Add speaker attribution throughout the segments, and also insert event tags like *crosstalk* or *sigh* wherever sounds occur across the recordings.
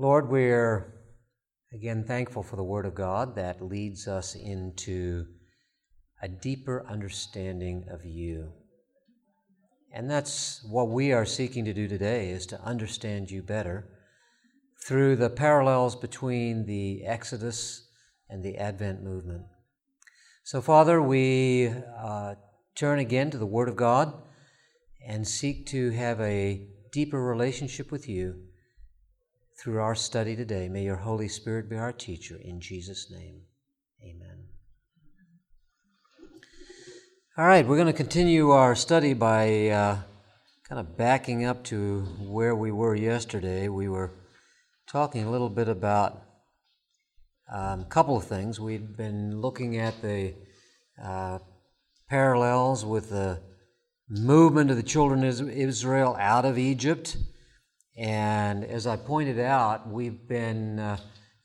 Speaker 1: Lord, we're again thankful for the Word of God that leads us into a deeper understanding of you. And that's what we are seeking to do today is to understand you better through the parallels between the Exodus and the Advent movement. So, Father, we uh, turn again to the Word of God and seek to have a deeper relationship with you through our study today. May your Holy Spirit be our teacher. In Jesus' name, amen. All right, we're going to continue our study by uh, kind of backing up to where we were yesterday. We were talking a little bit about um, a couple of things. We'd been looking at the uh, parallels with the movement of the children of Israel out of Egypt. And as I pointed out, we've been uh,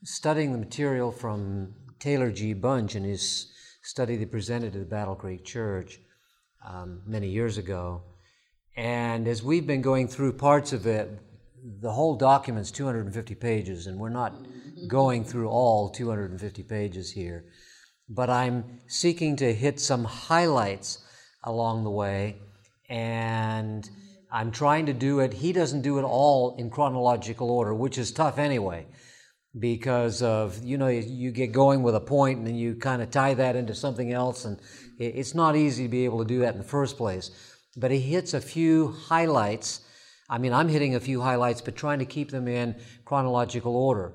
Speaker 1: studying the material from Taylor G. Bunch in his study that presented to the Battle Creek Church um, many years ago. And as we've been going through parts of it, the whole document's 250 pages, and we're not going through all 250 pages here. But I'm seeking to hit some highlights along the way, and I'm trying to do it. He doesn't do it all in chronological order, which is tough anyway because of you know you get going with a point and then you kind of tie that into something else and it's not easy to be able to do that in the first place. But he hits a few highlights. I mean i'm hitting a few highlights but trying to keep them in chronological order.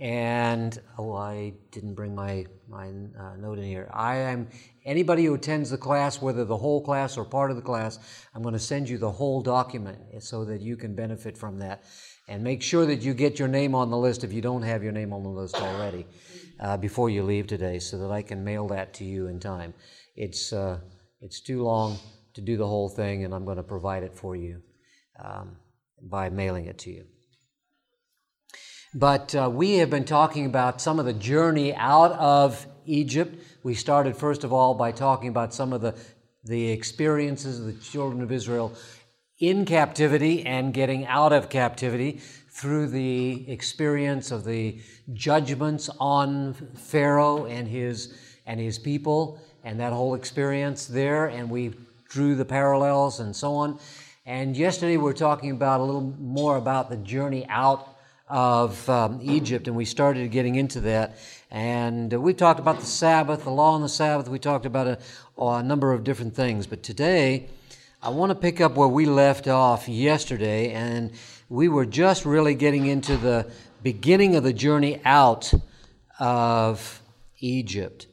Speaker 1: And oh i didn't bring my my uh, note in here. I am anybody who attends the class whether the whole class or part of the class i'm going to send you the whole document so that you can benefit from that and make sure that you get your name on the list if you don't have your name on the list already uh, before you leave today so that I can mail that to you in time. It's, uh, it's too long to do the whole thing, and I'm going to provide it for you um, by mailing it to you. But uh, we have been talking about some of the journey out of Egypt. We started, first of all, by talking about some of the, the experiences of the children of Israel in captivity and getting out of captivity through the experience of the judgments on Pharaoh and his and his people and that whole experience there and we drew the parallels and so on. And yesterday we were talking about a little more about the journey out of um, Egypt, and we started getting into that. And uh, we talked about the Sabbath, the law on the Sabbath. We talked about a, a number of different things. But today, I want to pick up where we left off yesterday, and we were just really getting into the beginning of the journey out of Egypt.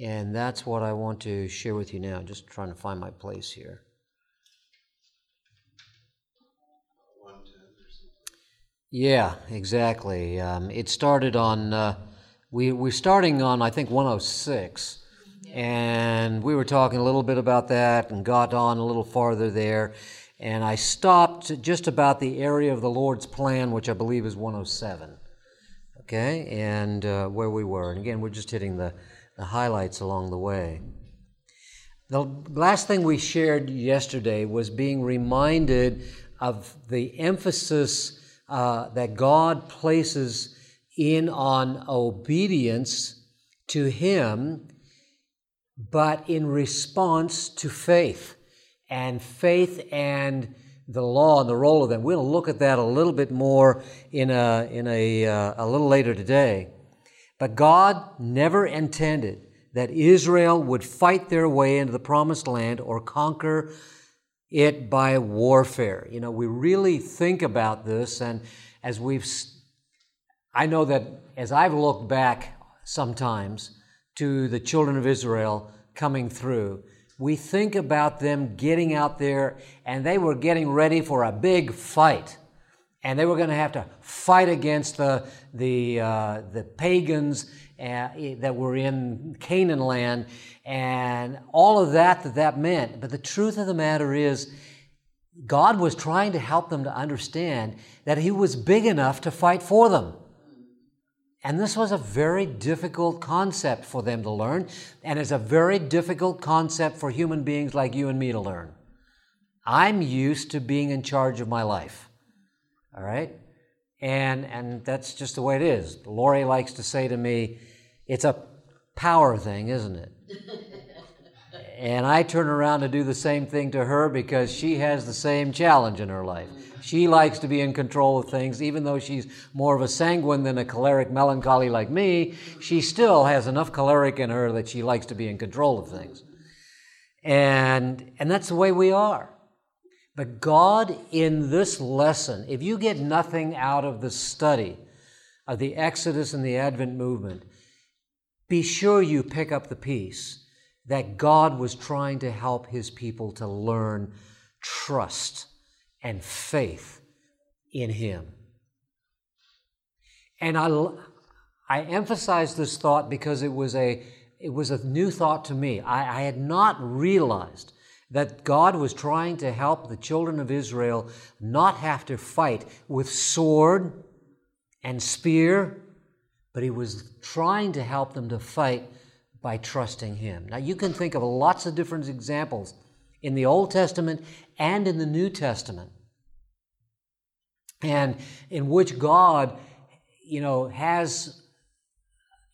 Speaker 1: And that's what I want to share with you now. Just trying to find my place here. Yeah, exactly. Um, it started on, uh, we, we're starting on, I think, 106 and we were talking a little bit about that and got on a little farther there. And I stopped just about the area of the Lord's plan, which I believe is 107. Okay, and uh, where we were. And again, we're just hitting the, the highlights along the way. The last thing we shared yesterday was being reminded of the emphasis uh, that God places in on obedience to Him but in response to faith and faith and the law and the role of them. We'll look at that a little bit more in a, in a, uh, a little later today. But God never intended that Israel would fight their way into the promised land or conquer it by warfare. You know, we really think about this, and as we've, I know that as I've looked back sometimes, to the children of Israel coming through. We think about them getting out there and they were getting ready for a big fight. And they were going to have to fight against the, the, uh, the pagans uh, that were in Canaan land and all of that that that meant. But the truth of the matter is, God was trying to help them to understand that He was big enough to fight for them. And this was a very difficult concept for them to learn, and it's a very difficult concept for human beings like you and me to learn. I'm used to being in charge of my life, all right? And, and that's just the way it is. Lori likes to say to me, it's a power thing, isn't it? and I turn around to do the same thing to her because she has the same challenge in her life. She likes to be in control of things, even though she's more of a sanguine than a choleric melancholy like me. She still has enough choleric in her that she likes to be in control of things. And, and that's the way we are. But God, in this lesson, if you get nothing out of the study of the Exodus and the Advent movement, be sure you pick up the piece that God was trying to help his people to learn trust and faith in him. And I, I emphasize this thought because it was a, it was a new thought to me. I, I had not realized that God was trying to help the children of Israel not have to fight with sword and spear, but He was trying to help them to fight by trusting Him. Now, you can think of lots of different examples in the Old Testament and in the New Testament, and in which God, you know, has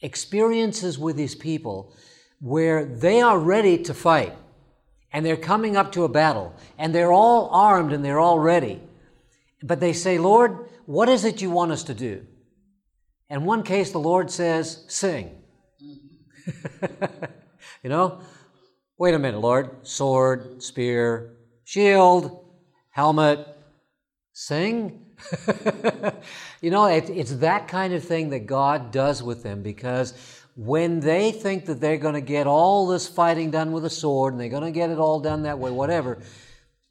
Speaker 1: experiences with His people where they are ready to fight and they're coming up to a battle and they're all armed and they're all ready. But they say, Lord, what is it you want us to do? In one case, the Lord says, sing. *laughs* you know? Wait a minute, Lord. Sword, spear, shield, helmet, sing? *laughs* you know, it, it's that kind of thing that God does with them because when they think that they're going to get all this fighting done with a sword and they're going to get it all done that way, whatever,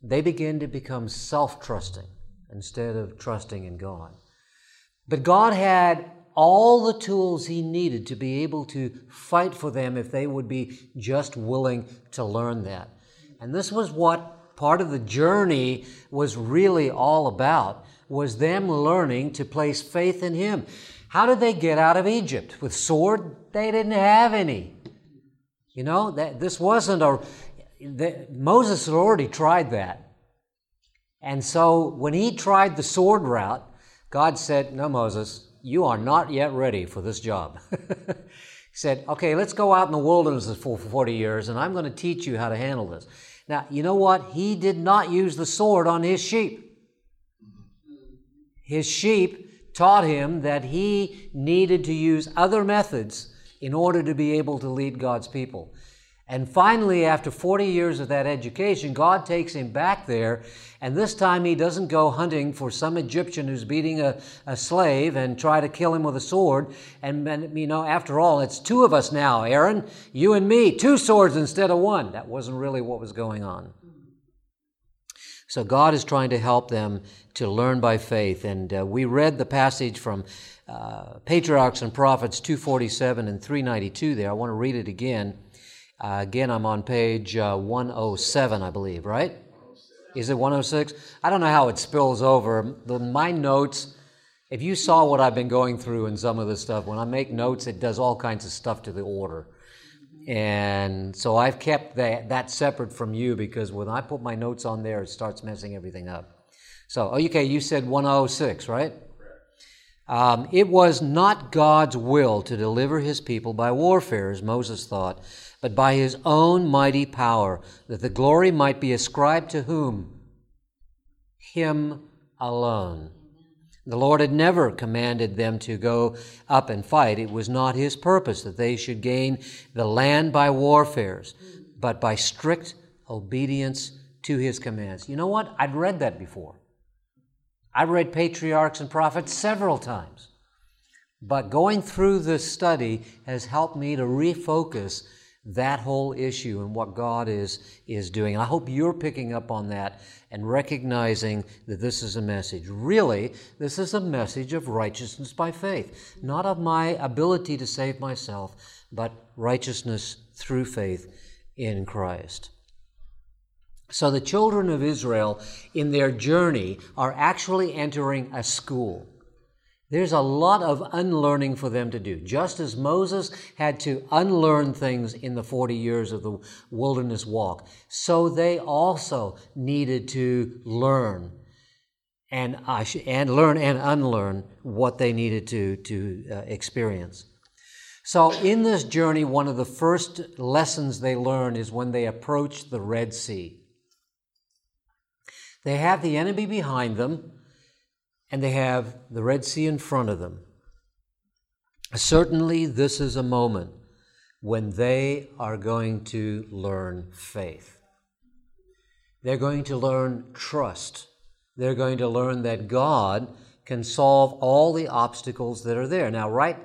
Speaker 1: they begin to become self trusting instead of trusting in God. But God had all the tools He needed to be able to fight for them if they would be just willing to learn that. And this was what part of the journey was really all about was them learning to place faith in him how did they get out of Egypt? With sword? They didn't have any. You know, that this wasn't a. Moses had already tried that. And so when he tried the sword route, God said, No, Moses, you are not yet ready for this job. *laughs* he said, Okay, let's go out in the wilderness for 40 years, and I'm going to teach you how to handle this. Now, you know what? He did not use the sword on his sheep. His sheep taught him that he needed to use other methods in order to be able to lead God's people. And finally, after 40 years of that education, God takes him back there, and this time he doesn't go hunting for some Egyptian who's beating a, a slave and try to kill him with a sword. And, and, you know, after all, it's two of us now, Aaron, you and me, two swords instead of one. That wasn't really what was going on. So God is trying to help them to learn by faith. And uh, we read the passage from uh, Patriarchs and Prophets 247 and 392 there. I want to read it again. Uh, again, I'm on page uh, 107, I believe, right? Is it 106? I don't know how it spills over. The, my notes, if you saw what I've been going through in some of this stuff, when I make notes, it does all kinds of stuff to the order. And so I've kept that, that separate from you because when I put my notes on there, it starts messing everything up. So, okay, you said 106, right? Um, it was not God's will to deliver his people by warfare, as Moses thought, but by his own mighty power, that the glory might be ascribed to whom? Him alone. The Lord had never commanded them to go up and fight. It was not his purpose that they should gain the land by warfares, but by strict obedience to his commands. You know what? I'd read that before. I've read patriarchs and prophets several times. But going through this study has helped me to refocus that whole issue and what God is, is doing. And I hope you're picking up on that and recognizing that this is a message. Really, this is a message of righteousness by faith, not of my ability to save myself, but righteousness through faith in Christ. So the children of Israel, in their journey, are actually entering a school. There's a lot of unlearning for them to do. Just as Moses had to unlearn things in the 40 years of the wilderness walk, so they also needed to learn. and, and learn and unlearn what they needed to, to uh, experience. So, in this journey, one of the first lessons they learn is when they approach the Red Sea. They have the enemy behind them, and they have the Red Sea in front of them. Certainly, this is a moment when they are going to learn faith. They're going to learn trust. They're going to learn that God can solve all the obstacles that are there. Now, right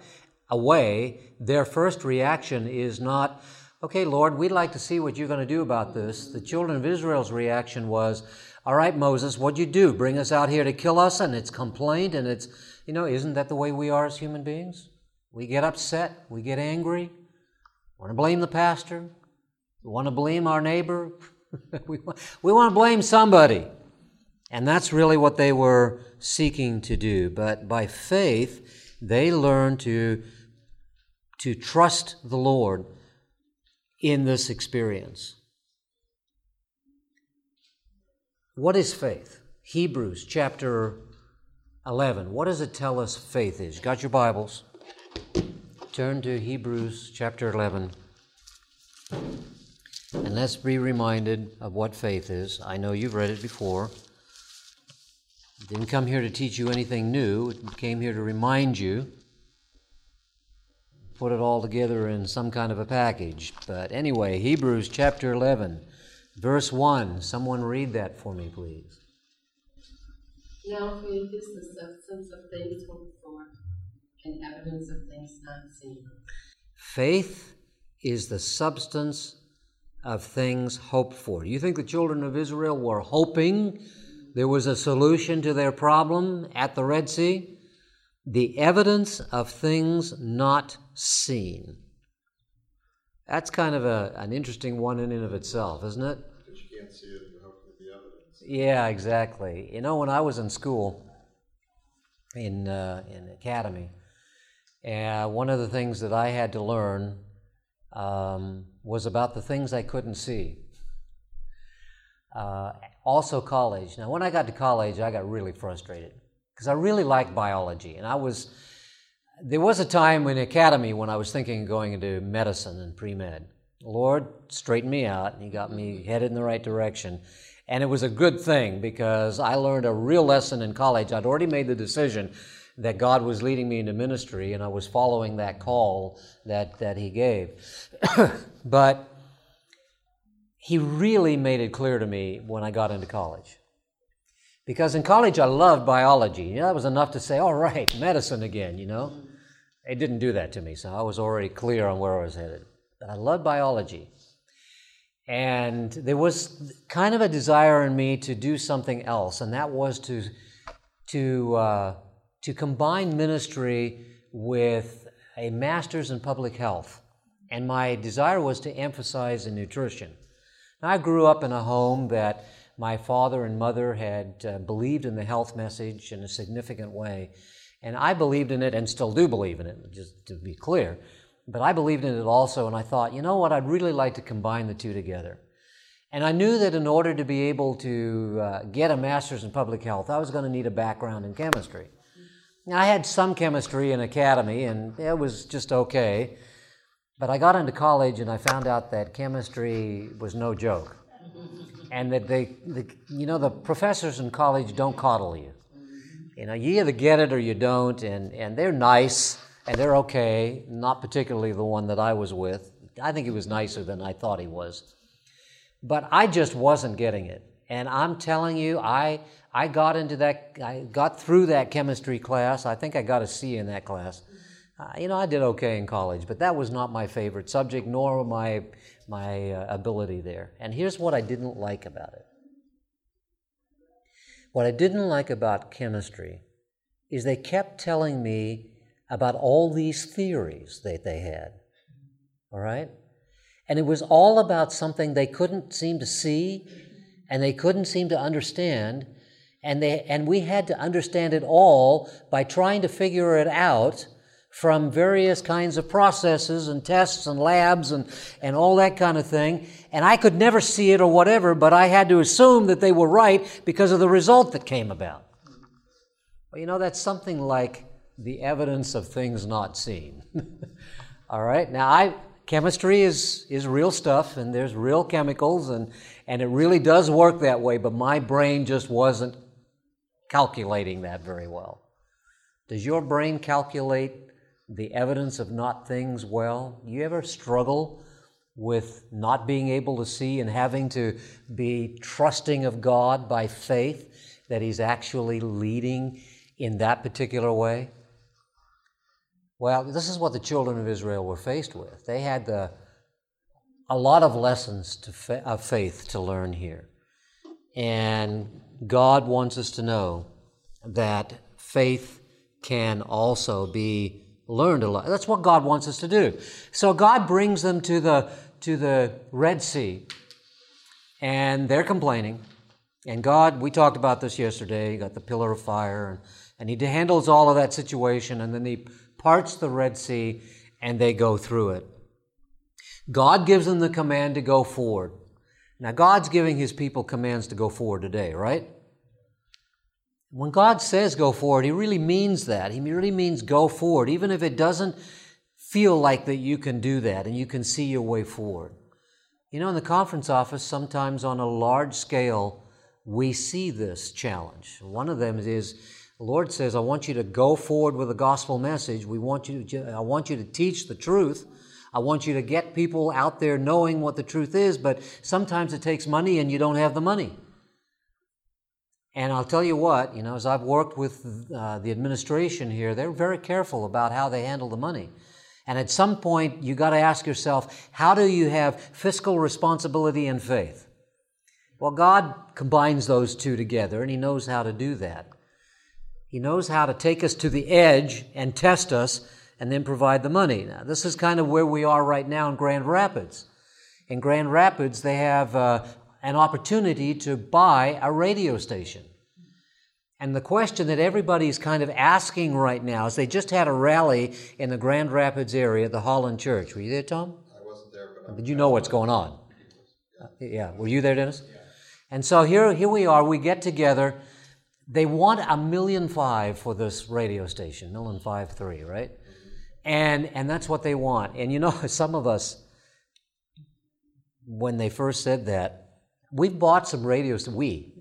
Speaker 1: away, their first reaction is not, okay, Lord, we'd like to see what you're going to do about this. The children of Israel's reaction was, all right, Moses, what'd you do? Bring us out here to kill us? And it's complaint and it's, you know, isn't that the way we are as human beings? We get upset, we get angry, we want to blame the pastor, we want to blame our neighbor, *laughs* we, we want to blame somebody. And that's really what they were seeking to do. But by faith, they learned to, to trust the Lord in this experience. What is faith? Hebrews chapter 11. What does it tell us faith is? Got your Bibles? Turn to Hebrews chapter 11. And let's be reminded of what faith is. I know you've read it before. Didn't come here to teach you anything new. It came here to remind you. Put it all together in some kind of a package. But anyway, Hebrews chapter 11, verse 1. Someone read that for me, please.
Speaker 2: Now faith is the substance of things hoped for and evidence of things not seen.
Speaker 1: Faith is the substance of things hoped for. You think the children of Israel were hoping there was a solution to their problem at the Red Sea? The evidence of things not seen. That's kind of a, an interesting one in and of itself, isn't it?
Speaker 3: Because you can't see it, for the evidence.
Speaker 1: Yeah, exactly. You know, when I was in school, in uh, in academy, uh, one of the things that I had to learn um, was about the things I couldn't see. Uh, also, college. Now, when I got to college, I got really frustrated because I really liked biology, and I was. There was a time in academy when I was thinking of going into medicine and pre med. Lord straightened me out, and He got me headed in the right direction. And it was a good thing because I learned a real lesson in college. I'd already made the decision that God was leading me into ministry, and I was following that call that, that He gave. *coughs* but he really made it clear to me when I got into college. Because in college, I loved biology. You know, that was enough to say, all right, medicine again, you know. It didn't do that to me, so I was already clear on where I was headed. But I loved biology. And there was kind of a desire in me to do something else, and that was to, to, uh, to combine ministry with a master's in public health. And my desire was to emphasize in nutrition. I grew up in a home that my father and mother had uh, believed in the health message in a significant way. And I believed in it and still do believe in it, just to be clear. But I believed in it also, and I thought, you know what, I'd really like to combine the two together. And I knew that in order to be able to uh, get a master's in public health, I was going to need a background in chemistry. Now, I had some chemistry in academy, and it was just okay. But I got into college and I found out that chemistry was no joke. And that they, the, you know, the professors in college don't coddle you. You know, you either get it or you don't, and, and they're nice and they're okay, not particularly the one that I was with. I think he was nicer than I thought he was. But I just wasn't getting it. And I'm telling you, I, I got into that, I got through that chemistry class. I think I got a C in that class. Uh, you know, I did okay in college, but that was not my favorite subject, nor my, my uh, ability there. And here's what I didn't like about it. What I didn't like about chemistry is they kept telling me about all these theories that they had. All right? And it was all about something they couldn't seem to see and they couldn't seem to understand. And, they, and we had to understand it all by trying to figure it out from various kinds of processes and tests and labs and, and all that kind of thing. And I could never see it or whatever, but I had to assume that they were right because of the result that came about. Well, you know, that's something like the evidence of things not seen. *laughs* All right? Now, I, chemistry is, is real stuff, and there's real chemicals, and, and it really does work that way, but my brain just wasn't calculating that very well. Does your brain calculate the evidence of not things well? You ever struggle with not being able to see and having to be trusting of God by faith that He's actually leading in that particular way? Well, this is what the children of Israel were faced with. They had the, a lot of lessons fa- of faith to learn here. And God wants us to know that faith can also be learned a lot. That's what God wants us to do. So God brings them to the to the Red Sea, and they're complaining. And God, we talked about this yesterday. Got the pillar of fire, and, and He handles all of that situation, and then He parts the Red Sea, and they go through it. God gives them the command to go forward. Now, God's giving His people commands to go forward today, right? When God says go forward, He really means that. He really means go forward, even if it doesn't feel like that you can do that and you can see your way forward. You know, in the conference office, sometimes on a large scale, we see this challenge. One of them is the Lord says, I want you to go forward with the gospel message. We want you to, I want you to teach the truth. I want you to get people out there knowing what the truth is, but sometimes it takes money and you don't have the money. And I'll tell you what, you know, as I've worked with uh, the administration here, they're very careful about how they handle the money. And at some point, you got to ask yourself, how do you have fiscal responsibility and faith? Well, God combines those two together, and He knows how to do that. He knows how to take us to the edge and test us and then provide the money. Now, this is kind of where we are right now in Grand Rapids. In Grand Rapids, they have uh, an opportunity to buy a radio station. And the question that everybody's kind of asking right now is they just had a rally in the Grand Rapids area, the Holland Church. Were you there, Tom?
Speaker 3: I wasn't there, but.
Speaker 1: But you know what's going on. Uh, yeah. Were you there, Dennis? Yeah. And so here, here we are. We get together. They want a million five for this radio station, million five three, right? And and that's what they want. And you know, *laughs* some of us, when they first said that, we've bought some radios. We,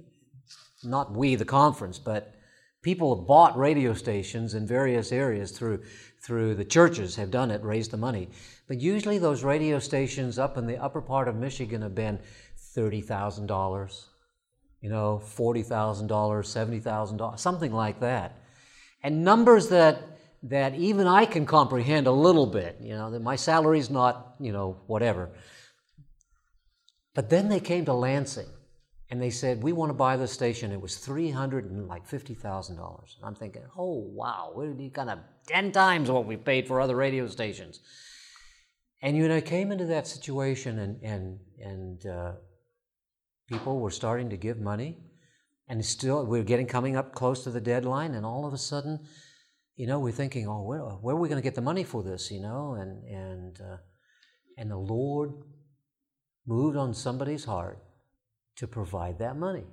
Speaker 1: not we, the conference, but people have bought radio stations in various areas through through the churches have done it, raised the money. But usually those radio stations up in the upper part of Michigan have been thirty thousand dollars, you know, forty thousand dollars, seventy thousand dollars, something like that, and numbers that that even I can comprehend a little bit. You know, that my salary's not you know whatever. But then they came to Lansing and they said, We want to buy this station. It was $350,000. I'm thinking, Oh, wow, we're kind of 10 times what we paid for other radio stations. And you know, I came into that situation and, and, and uh, people were starting to give money. And still, we are getting coming up close to the deadline. And all of a sudden, you know, we're thinking, oh, where, where are we going to get the money for this, you know? And, and, uh, and the Lord moved on somebody's heart to provide that money.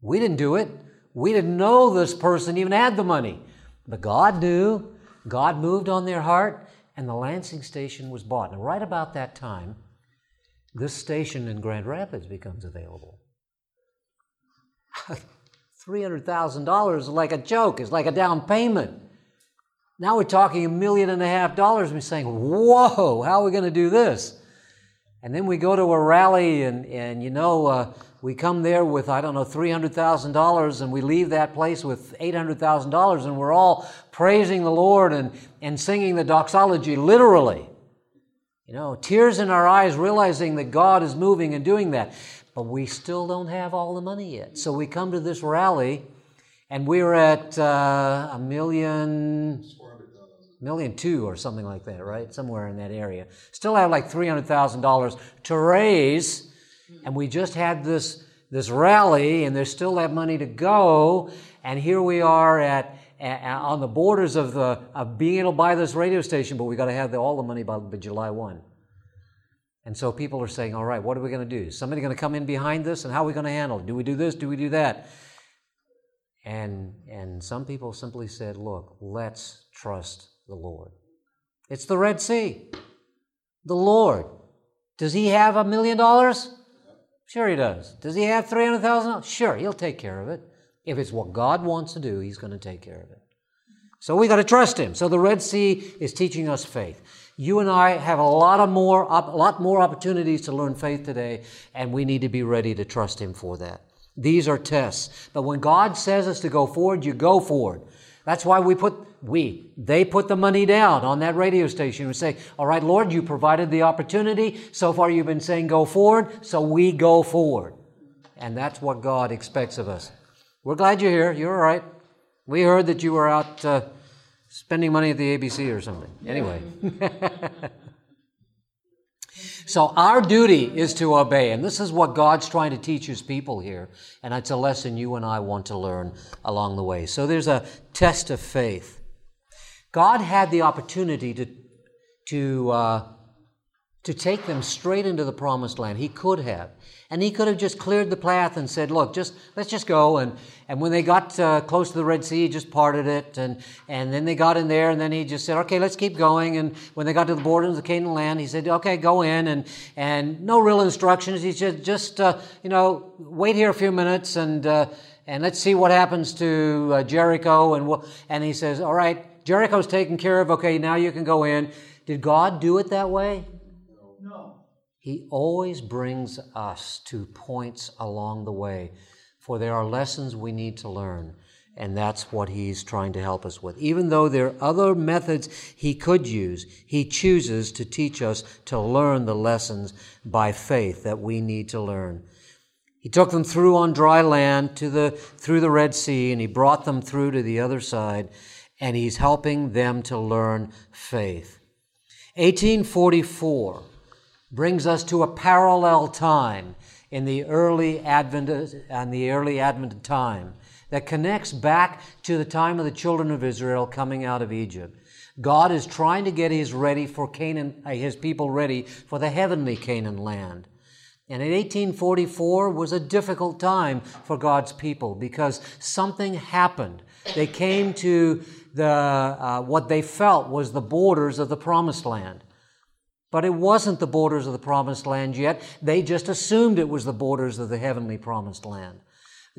Speaker 1: We didn't do it. We didn't know this person even had the money. But God knew. God moved on their heart, and the Lansing station was bought. And right about that time, this station in Grand Rapids becomes available. *laughs* $300,000 is like a joke, it's like a down payment. Now we're talking a million and a half dollars. We're saying, whoa, how are we going to do this? And then we go to a rally, and, and you know, uh, we come there with, I don't know, $300,000, and we leave that place with $800,000, and we're all praising the Lord and, and singing the doxology literally. You know, tears in our eyes, realizing that God is moving and doing that. But we still don't have all the money yet. So we come to this rally, and we're at uh, a million million two or something like that, right? Somewhere in that area. Still have like three hundred thousand dollars to raise, and we just had this this rally, and there's still that money to go. And here we are at, at on the borders of the of being able to buy this radio station, but we got to have the, all the money by, by July one. And so people are saying, "All right, what are we going to do? Somebody going to come in behind this, and how are we going to handle it? Do we do this? Do we do that?" And, and some people simply said, look, let's trust the Lord. It's the Red Sea. The Lord. Does he have a million dollars? Sure, he does. Does he have 300,000? Sure, he'll take care of it. If it's what God wants to do, he's going to take care of it. So we got to trust him. So the Red Sea is teaching us faith. You and I have a lot of more, a lot more opportunities to learn faith today, and we need to be ready to trust him for that. These are tests. But when God says us to go forward, you go forward. That's why we put, we, they put the money down on that radio station and say, all right, Lord, you provided the opportunity. So far you've been saying go forward, so we go forward. And that's what God expects of us. We're glad you're here. You're all right. We heard that you were out uh, spending money at the ABC or something. Anyway. *laughs* So our duty is to obey, and this is what God's trying to teach his people here, and it's a lesson you and I want to learn along the way. So there's a test of faith. God had the opportunity to, to, uh, to take them straight into the promised land. He could have. And he could have just cleared the path and said, look, just, let's just go. And, and when they got uh, close to the Red Sea, he just parted it. And, and then they got in there and then he just said, okay, let's keep going. And when they got to the border of the Canaan land, he said, okay, go in. And, and no real instructions. He said, just, uh, you know, wait here a few minutes and, uh, and let's see what happens to uh, Jericho. And, we'll, and he says, all right, Jericho's taken care of. Okay, now you can go in. Did God do it that way? He always brings us to points along the way, for there are lessons we need to learn, and that's what He's trying to help us with. Even though there are other methods He could use, He chooses to teach us to learn the lessons by faith that we need to learn. He took them through on dry land to the, through the Red Sea, and He brought them through to the other side, and He's helping them to learn faith. 1844 brings us to a parallel time in the early Advent and the early Advent time that connects back to the time of the children of Israel coming out of Egypt. God is trying to get his ready for Canaan, uh, his people ready for the heavenly Canaan land. And in 1844 was a difficult time for God's people because something happened. They came to the uh, what they felt was the borders of the promised land. But it wasn't the borders of the promised land yet. They just assumed it was the borders of the heavenly promised land.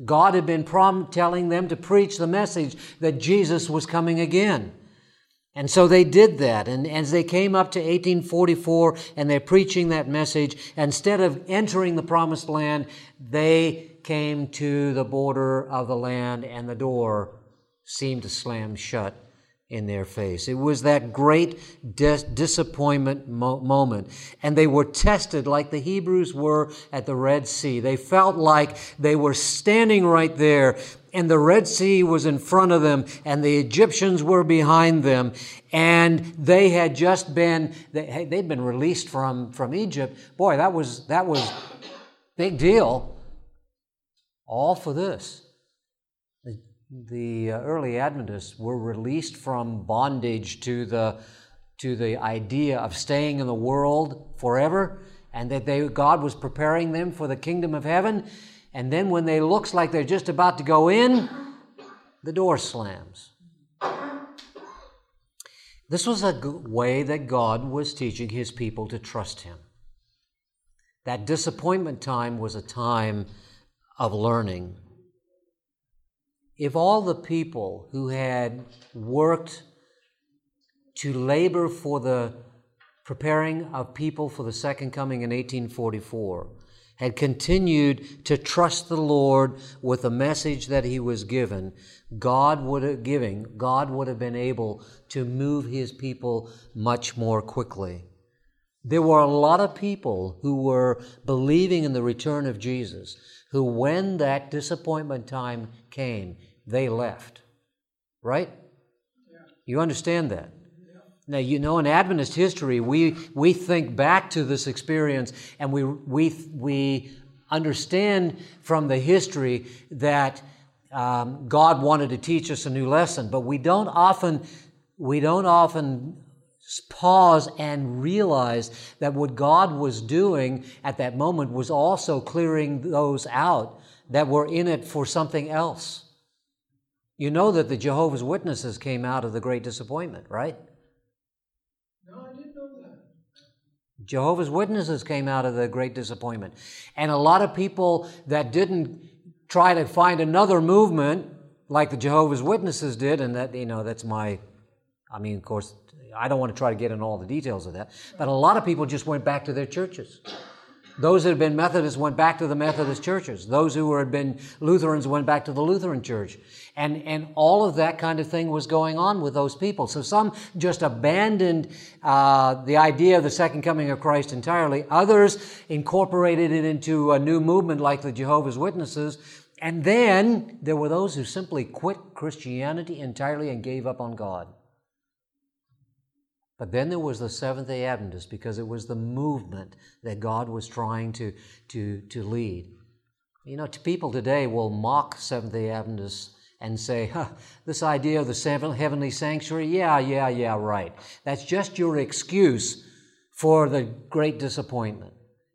Speaker 1: God had been prom- telling them to preach the message that Jesus was coming again. And so they did that. And as they came up to 1844 and they're preaching that message, instead of entering the promised land, they came to the border of the land and the door seemed to slam shut in their face. It was that great dis- disappointment mo- moment. And they were tested like the Hebrews were at the Red Sea. They felt like they were standing right there and the Red Sea was in front of them and the Egyptians were behind them. And they had just been, they, they'd been released from, from Egypt. Boy, that was, that was big deal. All for this the uh, early Adventists were released from bondage to the, to the idea of staying in the world forever and that they, God was preparing them for the kingdom of heaven. And then when they looks like they're just about to go in, the door slams. This was a way that God was teaching his people to trust him. That disappointment time was a time of learning if all the people who had worked to labor for the preparing of people for the second coming in 1844 had continued to trust the Lord with the message that he was given, God would have giving, God would have been able to move his people much more quickly. There were a lot of people who were believing in the return of Jesus, who, when that disappointment time came, they left. Right? Yeah. You understand that? Yeah. Now, you know, in Adventist history, we, we think back to this experience and we, we, we understand from the history that um, God wanted to teach us a new lesson, but we don't often, we don't often pause and realize that what God was doing at that moment was also clearing those out that were in it for something else. You know that the Jehovah's Witnesses came out of the Great Disappointment, right?
Speaker 3: No, I didn't know that.
Speaker 1: Jehovah's Witnesses came out of the Great Disappointment. And a lot of people that didn't try to find another movement like the Jehovah's Witnesses did, and that, you know, that's my, I mean, of course, I don't want to try to get into all the details of that, but a lot of people just went back to their churches. Those that had been Methodists went back to the Methodist churches. Those who had been Lutherans went back to the Lutheran church. And, and all of that kind of thing was going on with those people. So some just abandoned uh, the idea of the second coming of Christ entirely. Others incorporated it into a new movement like the Jehovah's Witnesses. And then there were those who simply quit Christianity entirely and gave up on God. But then there was the Seventh day Adventists because it was the movement that God was trying to, to, to lead. You know, people today will mock Seventh day Adventists and say, huh, this idea of the heavenly sanctuary, yeah, yeah, yeah, right. That's just your excuse for the great disappointment.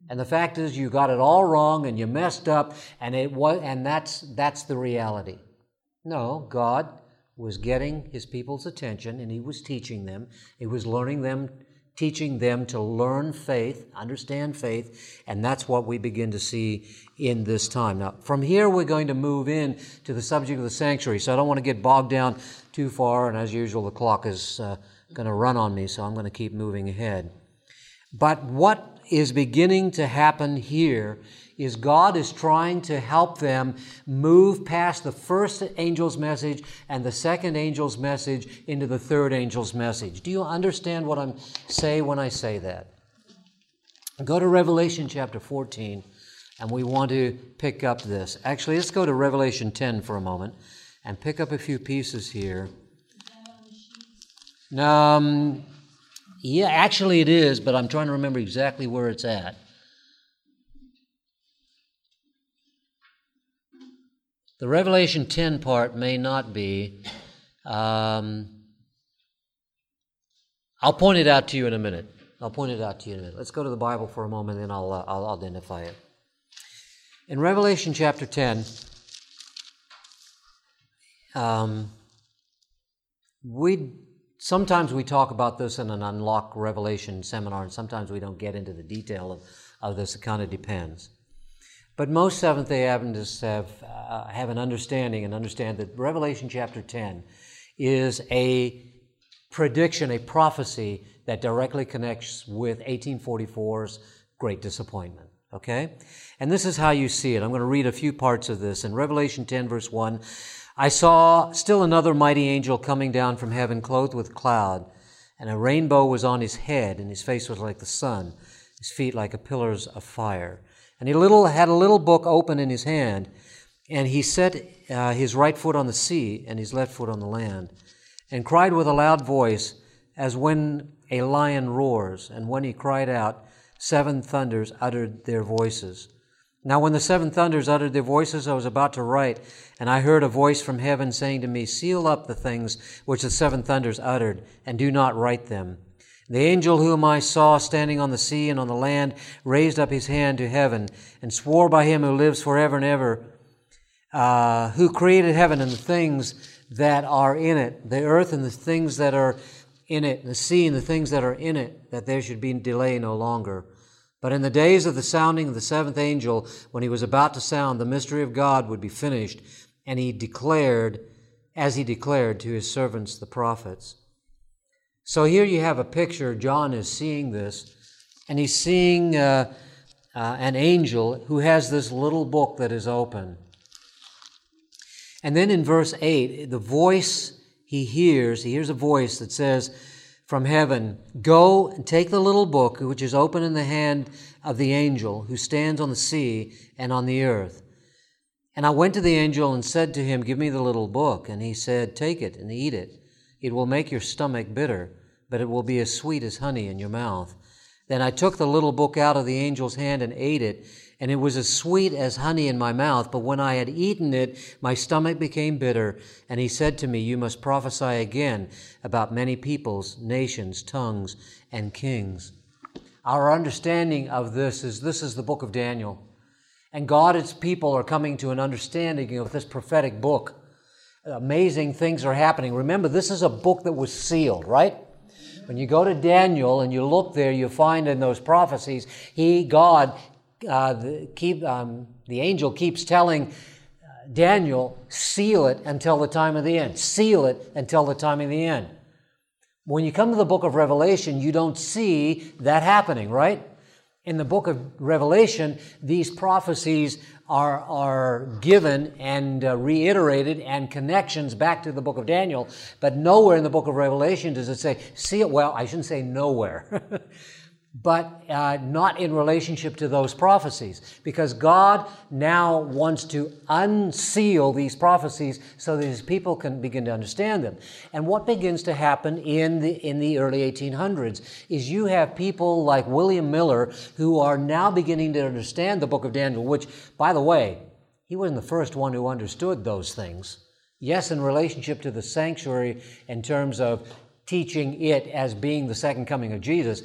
Speaker 1: And the fact is, you got it all wrong and you messed up, and it was, and that's that's the reality. No, God was getting his people's attention and he was teaching them. He was learning them, teaching them to learn faith, understand faith, and that's what we begin to see in this time. Now, from here, we're going to move in to the subject of the sanctuary, so I don't want to get bogged down too far, and as usual, the clock is uh, going to run on me, so I'm going to keep moving ahead. But what is beginning to happen here is God is trying to help them move past the first angel's message and the second angel's message into the third angel's message. Do you understand what I'm saying when I say that? Go to Revelation chapter 14, and we want to pick up this. Actually, let's go to Revelation 10 for a moment and pick up a few pieces here. Um, yeah, actually it is, but I'm trying to remember exactly where it's at. The Revelation 10 part may not be. Um, I'll point it out to you in a minute. I'll point it out to you in a minute. Let's go to the Bible for a moment, and I'll, uh, I'll identify it. In Revelation chapter 10, um, we sometimes we talk about this in an unlock revelation seminar, and sometimes we don't get into the detail of, of this. It kind of depends. But most Seventh day Adventists have, uh, have an understanding and understand that Revelation chapter 10 is a prediction, a prophecy that directly connects with 1844's great disappointment. Okay? And this is how you see it. I'm going to read a few parts of this. In Revelation 10, verse 1, I saw still another mighty angel coming down from heaven, clothed with cloud, and a rainbow was on his head, and his face was like the sun, his feet like a pillars of fire. And he little, had a little book open in his hand, and he set uh, his right foot on the sea and his left foot on the land, and cried with a loud voice, as when a lion roars. And when he cried out, seven thunders uttered their voices. Now, when the seven thunders uttered their voices, I was about to write, and I heard a voice from heaven saying to me, Seal up the things which the seven thunders uttered, and do not write them. The angel whom I saw standing on the sea and on the land raised up his hand to heaven and swore by him who lives forever and ever, uh, who created heaven and the things that are in it, the earth and the things that are in it, the sea and the things that are in it, that there should be delay no longer. But in the days of the sounding of the seventh angel, when he was about to sound, the mystery of God would be finished, and he declared, as he declared to his servants the prophets. So here you have a picture. John is seeing this, and he's seeing uh, uh, an angel who has this little book that is open. And then in verse 8, the voice he hears, he hears a voice that says from heaven, Go and take the little book which is open in the hand of the angel who stands on the sea and on the earth. And I went to the angel and said to him, Give me the little book. And he said, Take it and eat it. It will make your stomach bitter but it will be as sweet as honey in your mouth. Then I took the little book out of the angel's hand and ate it, and it was as sweet as honey in my mouth. But when I had eaten it, my stomach became bitter. And he said to me, You must prophesy again about many peoples, nations, tongues, and kings. Our understanding of this is this is the book of Daniel. And God, its people, are coming to an understanding of this prophetic book amazing things are happening. Remember, this is a book that was sealed, right? When you go to Daniel and you look there, you find in those prophecies, he, God, uh, the, keep, um, the angel keeps telling Daniel, seal it until the time of the end. Seal it until the time of the end. When you come to the book of Revelation, you don't see that happening, right? In the book of Revelation, these prophecies are, are given and uh, reiterated and connections back to the book of Daniel, but nowhere in the book of Revelation does it say, see it well. I shouldn't say nowhere. *laughs* but uh, not in relationship to those prophecies, because God now wants to unseal these prophecies so that His people can begin to understand them. And what begins to happen in the in the early 1800s is you have people like William Miller who are now beginning to understand the Book of Daniel. Which, by the way, he wasn't the first one who understood those things. Yes, in relationship to the sanctuary, in terms of teaching it as being the second coming of Jesus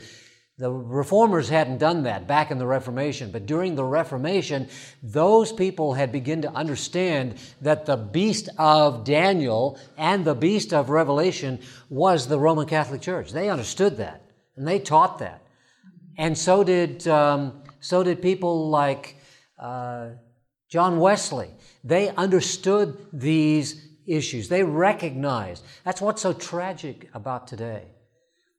Speaker 1: the reformers hadn't done that back in the Reformation, but during the Reformation, those people had begun to understand that the beast of Daniel and the beast of Revelation was the Roman Catholic Church. They understood that, and they taught that. And so did, um, so did people like uh, John Wesley. They understood these issues. They recognized. That's what's so tragic about today.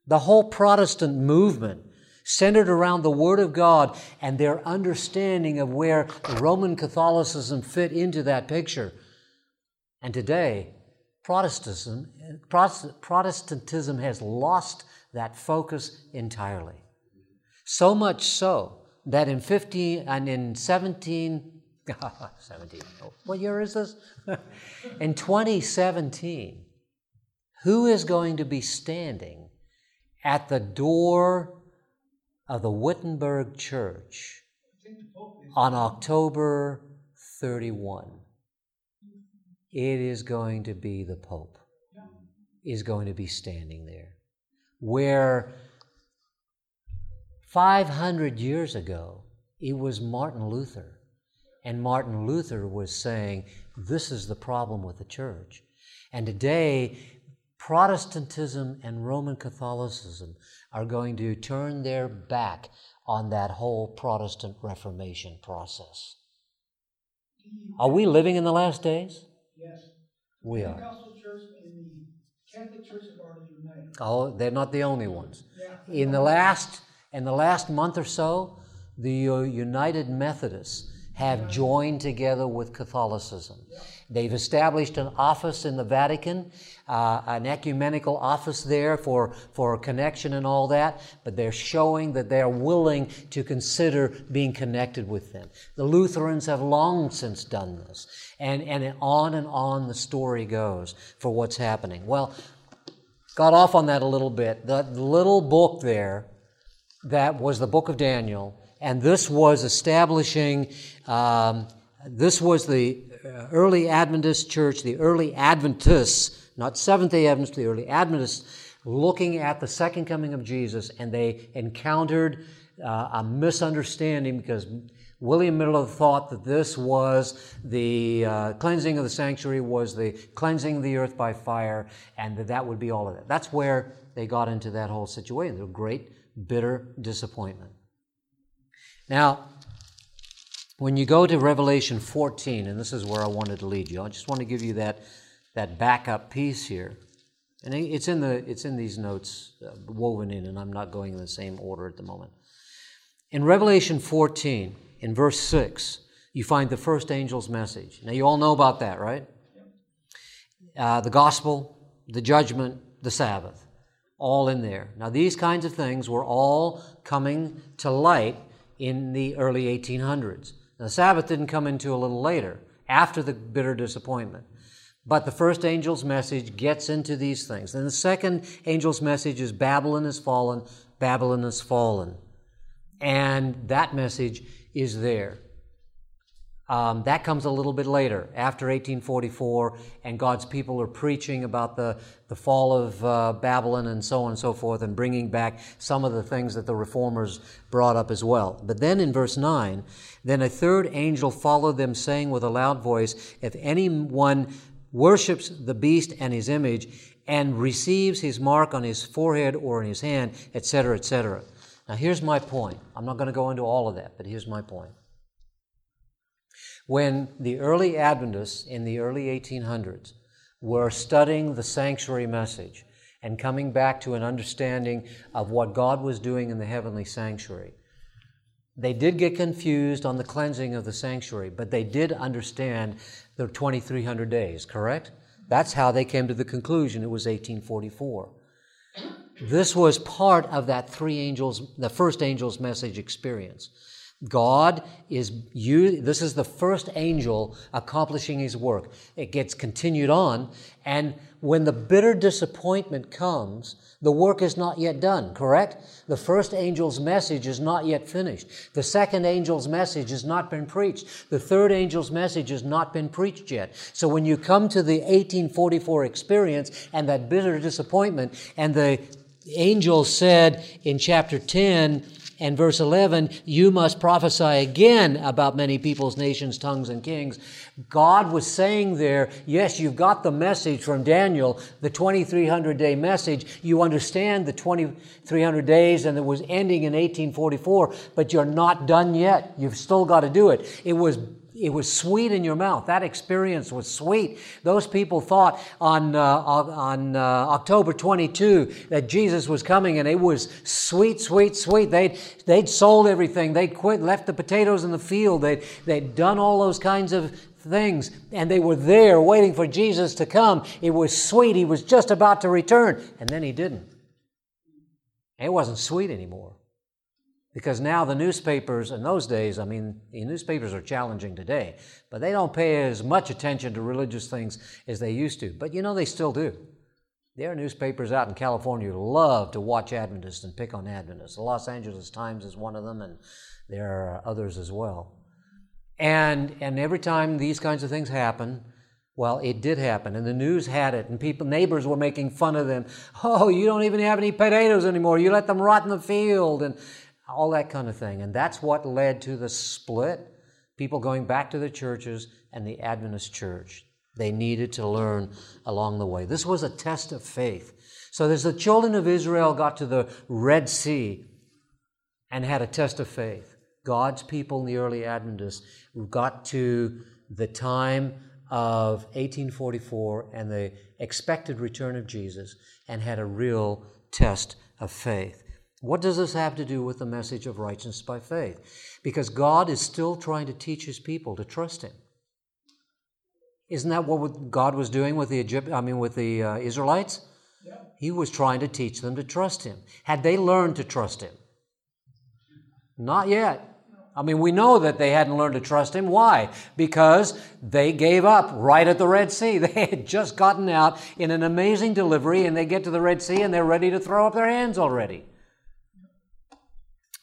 Speaker 1: The whole Protestant movement centered around the Word of God and their understanding of where Roman Catholicism fit into that picture. And today, Protestantism, Protestantism has lost that focus entirely. So much so that in 15 and in 17 *laughs* 17 what year is this *laughs* in 2017 who is going to be standing at the door of the Wittenberg Church on October 31. It is going to be the Pope, is going to be standing there. Where 500 years ago, it was Martin Luther. And Martin Luther was saying, This is the problem with the church. And today, Protestantism and Roman Catholicism are going to turn their back on that whole Protestant Reformation process. Are we living in the last days?
Speaker 3: Yes.
Speaker 1: We are.
Speaker 3: Pentecostal Church and the Catholic Church have already united.
Speaker 1: Oh, they're not the only ones. In the last in the last month or so, the uh, United Methodists have joined together with Catholicism. They've established an office in the Vatican, uh, an ecumenical office there for, for connection and all that, but they're showing that they're willing to consider being connected with them. The Lutherans have long since done this. And, and on and on the story goes for what's happening. Well, got off on that a little bit. The little book there that was the book of Daniel, and this was establishing, um, this was the early Adventist church, the early Adventists, not Seventh day Adventists, the early Adventists, looking at the second coming of Jesus, and they encountered uh, a misunderstanding because William Miller thought that this was the uh, cleansing of the sanctuary, was the cleansing of the earth by fire, and that that would be all of it. That's where they got into that whole situation. The great bitter disappointment. Now, when you go to Revelation 14, and this is where I wanted to lead you, I just want to give you that, that backup piece here. And it's in, the, it's in these notes uh, woven in, and I'm not going in the same order at the moment. In Revelation 14, in verse 6, you find the first angel's message. Now, you all know about that, right? Uh, the gospel, the judgment, the Sabbath, all in there. Now, these kinds of things were all coming to light in the early 1800s. Now, the Sabbath didn't come into a little later, after the bitter disappointment. But the first angel's message gets into these things. Then the second angel's message is Babylon has fallen, Babylon has fallen. And that message is there. Um, that comes a little bit later, after 1844, and God's people are preaching about the, the fall of uh, Babylon and so on and so forth, and bringing back some of the things that the reformers brought up as well. But then in verse 9, then a third angel followed them, saying with a loud voice, If anyone worships the beast and his image, and receives his mark on his forehead or in his hand, etc., etc. Now, here's my point. I'm not going to go into all of that, but here's my point. When the early Adventists in the early 1800s were studying the sanctuary message and coming back to an understanding of what God was doing in the heavenly sanctuary, they did get confused on the cleansing of the sanctuary, but they did understand the 2300 days, correct? That's how they came to the conclusion it was 1844. This was part of that three angels, the first angel's message experience. God is you this is the first angel accomplishing his work. It gets continued on and when the bitter disappointment comes, the work is not yet done, correct? The first angel's message is not yet finished. The second angel's message has not been preached. The third angel's message has not been preached yet. So when you come to the 1844 experience and that bitter disappointment and the angel said in chapter 10, and verse 11, you must prophesy again about many peoples, nations, tongues, and kings. God was saying there, yes, you've got the message from Daniel, the 2300 day message. You understand the 2300 days and it was ending in 1844, but you're not done yet. You've still got to do it. It was it was sweet in your mouth. That experience was sweet. Those people thought on, uh, on uh, October 22 that Jesus was coming and it was sweet, sweet, sweet. They'd, they'd sold everything. They'd quit, left the potatoes in the field. They'd, they'd done all those kinds of things and they were there waiting for Jesus to come. It was sweet. He was just about to return and then he didn't. It wasn't sweet anymore. Because now the newspapers, in those days, I mean, the newspapers are challenging today, but they don't pay as much attention to religious things as they used to. But you know, they still do. There are newspapers out in California who love to watch Adventists and pick on Adventists. The Los Angeles Times is one of them, and there are others as well. And, and every time these kinds of things happen, well, it did happen, and the news had it, and people, neighbors were making fun of them. Oh, you don't even have any potatoes anymore. You let them rot in the field, and all that kind of thing. And that's what led to the split. People going back to the churches and the Adventist church. They needed to learn along the way. This was a test of faith. So as the children of Israel got to the Red Sea and had a test of faith, God's people in the early Adventists got to the time of 1844 and the expected return of Jesus and had a real test of faith. What does this have to do with the message of righteousness by faith? Because God is still trying to teach his people to trust him. Isn't that what God was doing with the Egypt, I mean with the uh, Israelites? Yeah. He was trying to teach them to trust him. Had they learned to trust him? Not yet. I mean, we know that they hadn't learned to trust him. Why? Because they gave up right at the Red Sea. *laughs* They had just gotten out in an amazing delivery, and they get to the Red Sea and they're ready to throw up their hands already.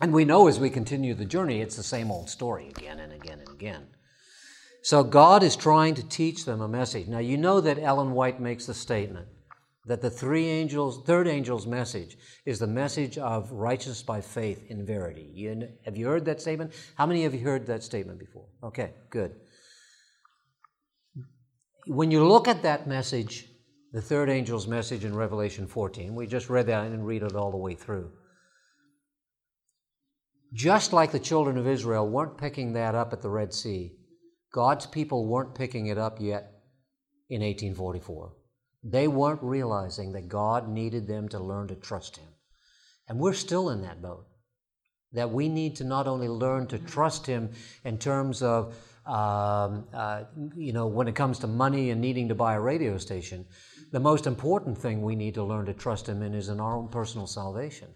Speaker 1: And we know as we continue the journey, it's the same old story again and again and again. So God is trying to teach them a message. Now, you know that Ellen White makes the statement that the three angels, third angel's message is the message of righteousness by faith in verity. You, have you heard that statement? How many of you heard that statement before? Okay, good. When you look at that message, the third angel's message in Revelation 14, we just read that and read it all the way through just like the children of Israel weren't picking that up at the Red Sea, God's people weren't picking it up yet in 1844. They weren't realizing that God needed them to learn to trust Him. And we're still in that boat. That we need to not only learn to trust Him in terms of, um, uh, you know, when it comes to money and needing to buy a radio station, the most important thing we need to learn to trust Him in is in our own personal salvation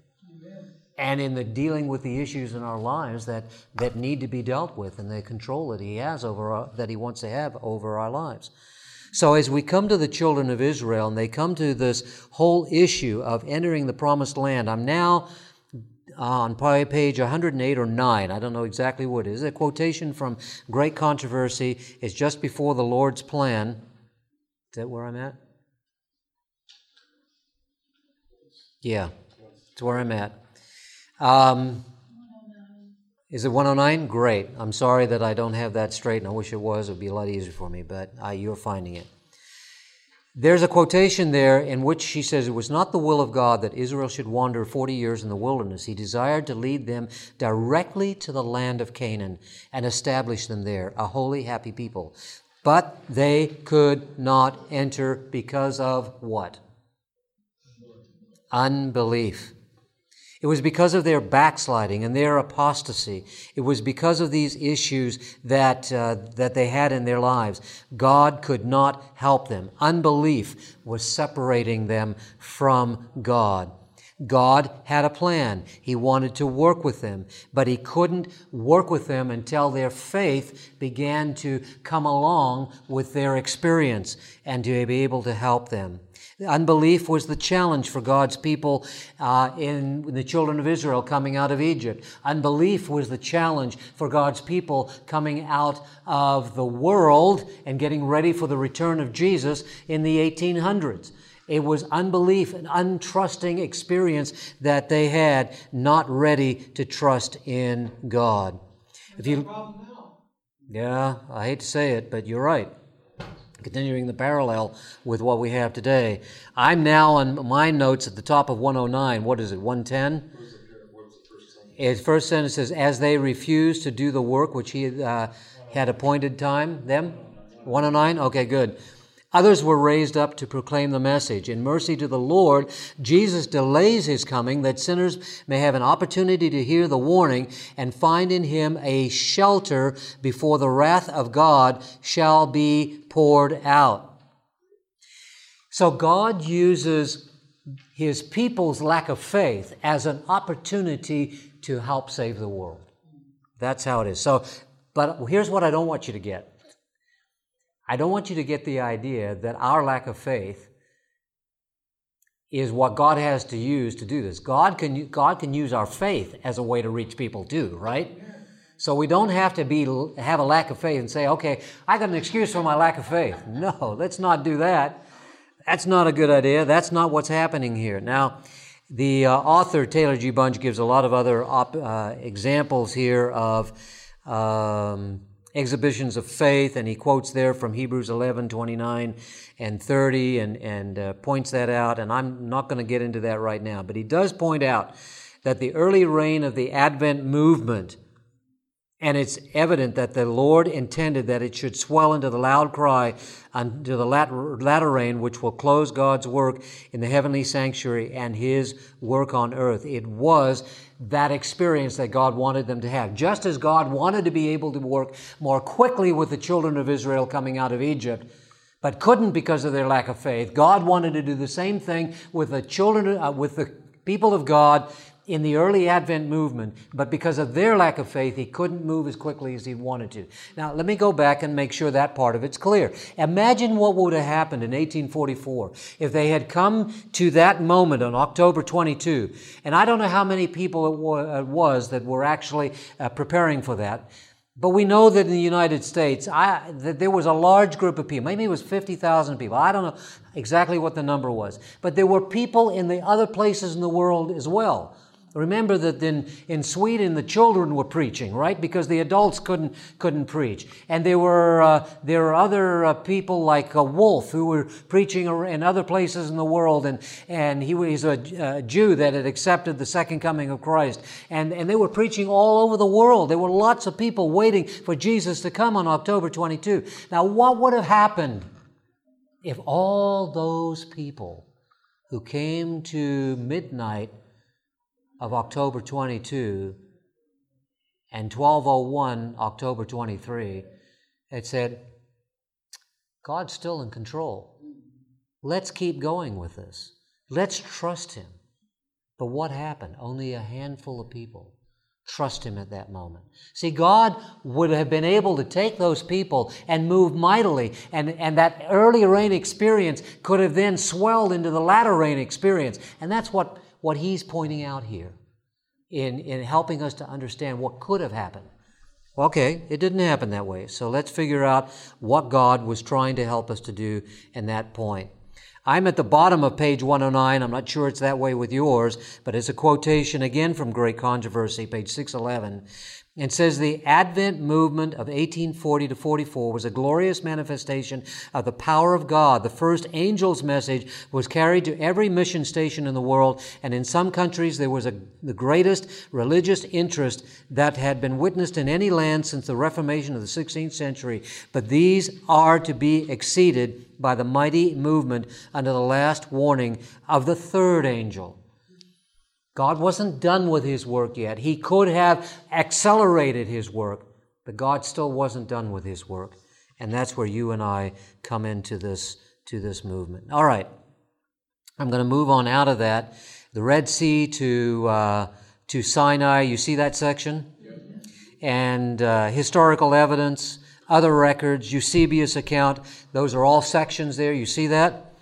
Speaker 1: and in the dealing with the issues in our lives that, that need to be dealt with and the control that he has over our, that he wants to have over our lives. So as we come to the children of Israel and they come to this whole issue of entering the promised land, I'm now on page 108 or 9. I don't know exactly what it is. A quotation from Great Controversy is just before the Lord's plan. Is that where I'm at? Yeah, it's where I'm at. Um, is it 109? Great. I'm sorry that I don't have that straight, and I wish it was. It would be a lot easier for me, but uh, you're finding it. There's a quotation there in which she says, It was not the will of God that Israel should wander 40 years in the wilderness. He desired to lead them directly to the land of Canaan and establish them there, a holy, happy people. But they could not enter because of what? Unbelief. It was because of their backsliding and their apostasy. It was because of these issues that, uh, that they had in their lives. God could not help them. Unbelief was separating them from God. God had a plan. He wanted to work with them, but He couldn't work with them until their faith began to come along with their experience and to be able to help them. Unbelief was the challenge for God's people uh, in the children of Israel coming out of Egypt. Unbelief was the challenge for God's people coming out of the world and getting ready for the return of Jesus in the 1800s. It was unbelief, an untrusting experience that they had, not ready to trust in God.
Speaker 3: If you.
Speaker 1: Yeah, I hate to say it, but you're right. Continuing the parallel with what we have today. I'm now on my notes at the top of 109. What is it, 110? His first sentence says, As they refused to do the work which he uh, had appointed time, them? 109? Okay, good. Others were raised up to proclaim the message. In mercy to the Lord, Jesus delays his coming that sinners may have an opportunity to hear the warning and find in him a shelter before the wrath of God shall be poured out. So God uses his people's lack of faith as an opportunity to help save the world. That's how it is. So, but here's what I don't want you to get. I don't want you to get the idea that our lack of faith is what God has to use to do this. God can, God can use our faith as a way to reach people too, right? So we don't have to be have a lack of faith and say, "Okay, I got an excuse for my lack of faith." *laughs* No, let's not do that. That's not a good idea. That's not what's happening here. Now, the uh, author Taylor G. Bunch gives a lot of other op- uh, examples here of um, exhibitions of faith, and he quotes there from Hebrews 11, 29 and 30, and, and uh, points that out. And I'm not going to get into that right now, but he does point out that the early rain of the Advent movement and it's evident that the Lord intended that it should swell into the loud cry unto the latter rain, which will close God's work in the heavenly sanctuary and His work on earth. It was that experience that God wanted them to have. Just as God wanted to be able to work more quickly with the children of Israel coming out of Egypt, but couldn't because of their lack of faith, God wanted to do the same thing with the children, uh, with the people of God in the early Advent movement, but because of their lack of faith, he couldn't move as quickly as he wanted to. Now, let me go back and make sure that part of it's clear. Imagine what would have happened in 1844 if they had come to that moment on October 22. And I don't know how many people it was that were actually uh, preparing for that. But we know that in the United States, I, that there was a large group of people. Maybe it was 50,000 people. I don't know exactly what the number was. But there were people in the other places in the world as well Remember that in, in Sweden the children were preaching, right? Because the adults couldn't couldn't preach, and there were uh, there were other uh, people like a Wolff who were preaching in other places in the world, and and he was a, a Jew that had accepted the second coming of Christ, and and they were preaching all over the world. There were lots of people waiting for Jesus to come on October 22. Now, what would have happened if all those people who came to midnight of October 22 and 1201 October 23, it said, God's still in control. Let's keep going with this. Let's trust Him. But what happened? Only a handful of people trust Him at that moment. See, God would have been able to take those people and move mightily, and, and that early rain experience could have then swelled into the latter rain experience. And that's what what he's pointing out here in, in helping us to understand what could have happened. Okay, it didn't happen that way. So let's figure out what God was trying to help us to do in that point. I'm at the bottom of page 109. I'm not sure it's that way with yours, but it's a quotation again from Great Controversy, page 611. And says the Advent movement of 1840 to 44 was a glorious manifestation of the power of God. The first angel's message was carried to every mission station in the world, and in some countries there was a, the greatest religious interest that had been witnessed in any land since the Reformation of the 16th century. But these are to be exceeded by the mighty movement under the last warning of the third angel. God wasn't done with his work yet. He could have accelerated his work, but God still wasn't done with his work. And that's where you and I come into this, to this movement. All right. I'm going to move on out of that. The Red Sea to, uh, to Sinai. You see that section? And uh, historical evidence, other records, Eusebius account. Those are all sections there. You see that?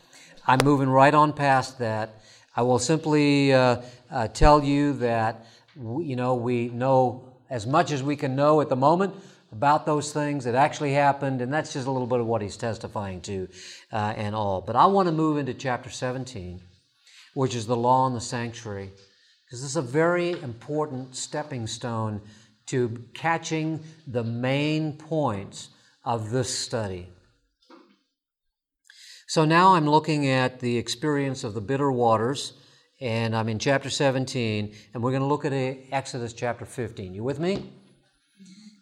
Speaker 1: I'm moving right on past that. I will simply uh, uh, tell you that you know we know as much as we can know at the moment about those things that actually happened, and that's just a little bit of what he's testifying to uh, and all. But I want to move into chapter 17, which is the law and the sanctuary, because this is a very important stepping stone to catching the main points of this study. So now I'm looking at the experience of the bitter waters, and I'm in chapter 17, and we're going to look at Exodus chapter 15. You with me?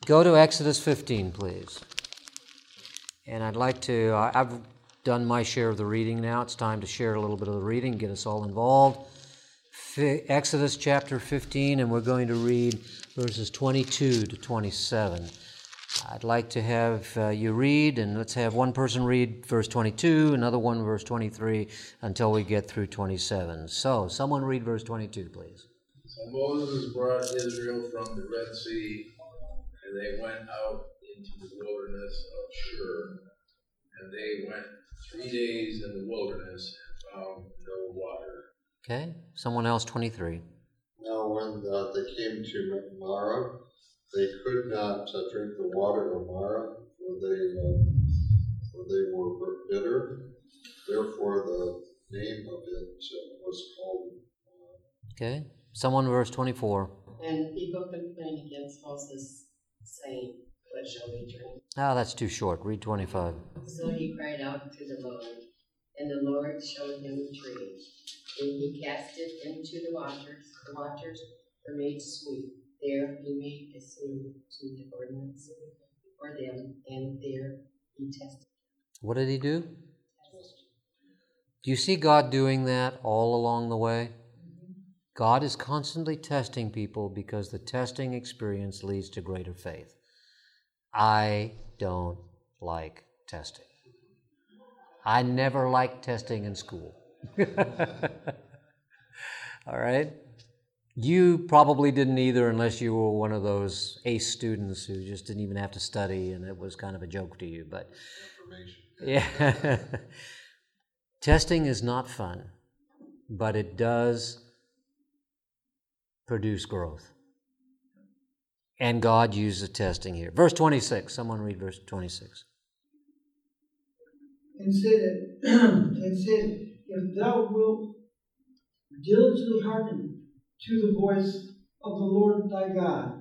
Speaker 1: Go to Exodus 15, please. And I'd like to, I've done my share of the reading now. It's time to share a little bit of the reading, get us all involved. Exodus chapter 15, and we're going to read verses 22 to 27. I'd like to have uh, you read, and let's have one person read verse 22, another one verse 23, until we get through 27. So, someone read verse 22, please.
Speaker 4: So Moses brought Israel from the Red Sea, and they went out into the wilderness of Shur. And they went three days in the wilderness and found no water.
Speaker 1: Okay, someone else, 23.
Speaker 5: Now, when uh, they came to Marah, they could not uh, drink the water of Marah, for they, uh, for they were bitter. Therefore, the name of it uh, was called.
Speaker 1: Uh, okay. Someone, verse 24.
Speaker 2: And people complained against Moses, saying, What shall we drink?
Speaker 1: Ah, that's too short. Read 25.
Speaker 2: So he cried out to the Lord, and the Lord showed him a tree. And he cast it into the waters. The waters were made sweet there he made a sin to the ordinance for them, and there he tested.
Speaker 1: What did he do? Do you see God doing that all along the way? God is constantly testing people because the testing experience leads to greater faith. I don't like testing. I never liked testing in school. *laughs* all right? You probably didn't either, unless you were one of those ace students who just didn't even have to study, and it was kind of a joke to you. But yeah, *laughs* testing is not fun, but it does produce growth. And God uses testing here. Verse 26. Someone read verse 26.
Speaker 3: And said, *clears throat* and said, If thou wilt diligently hearken to the voice of the Lord thy God,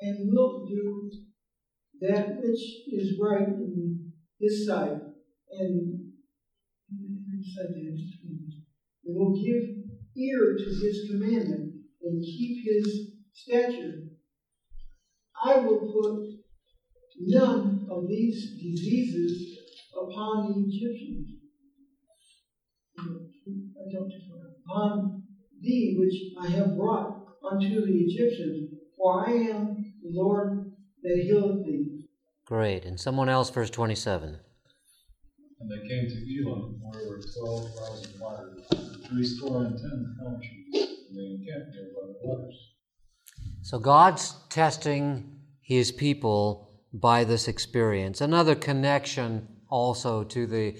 Speaker 3: and wilt do that which is right in his sight, and, will give ear to his commandment, and keep his statute, I will put none of these diseases upon the Egyptians. Upon thee which I have brought unto the Egyptians, for I am the Lord that healeth thee.
Speaker 1: Great. And someone else, verse 27.
Speaker 6: And they came to Elim, where were twelve thousand waters, three score and ten countries, and they encamped there by the waters.
Speaker 1: So God's testing his people by this experience. Another connection also to the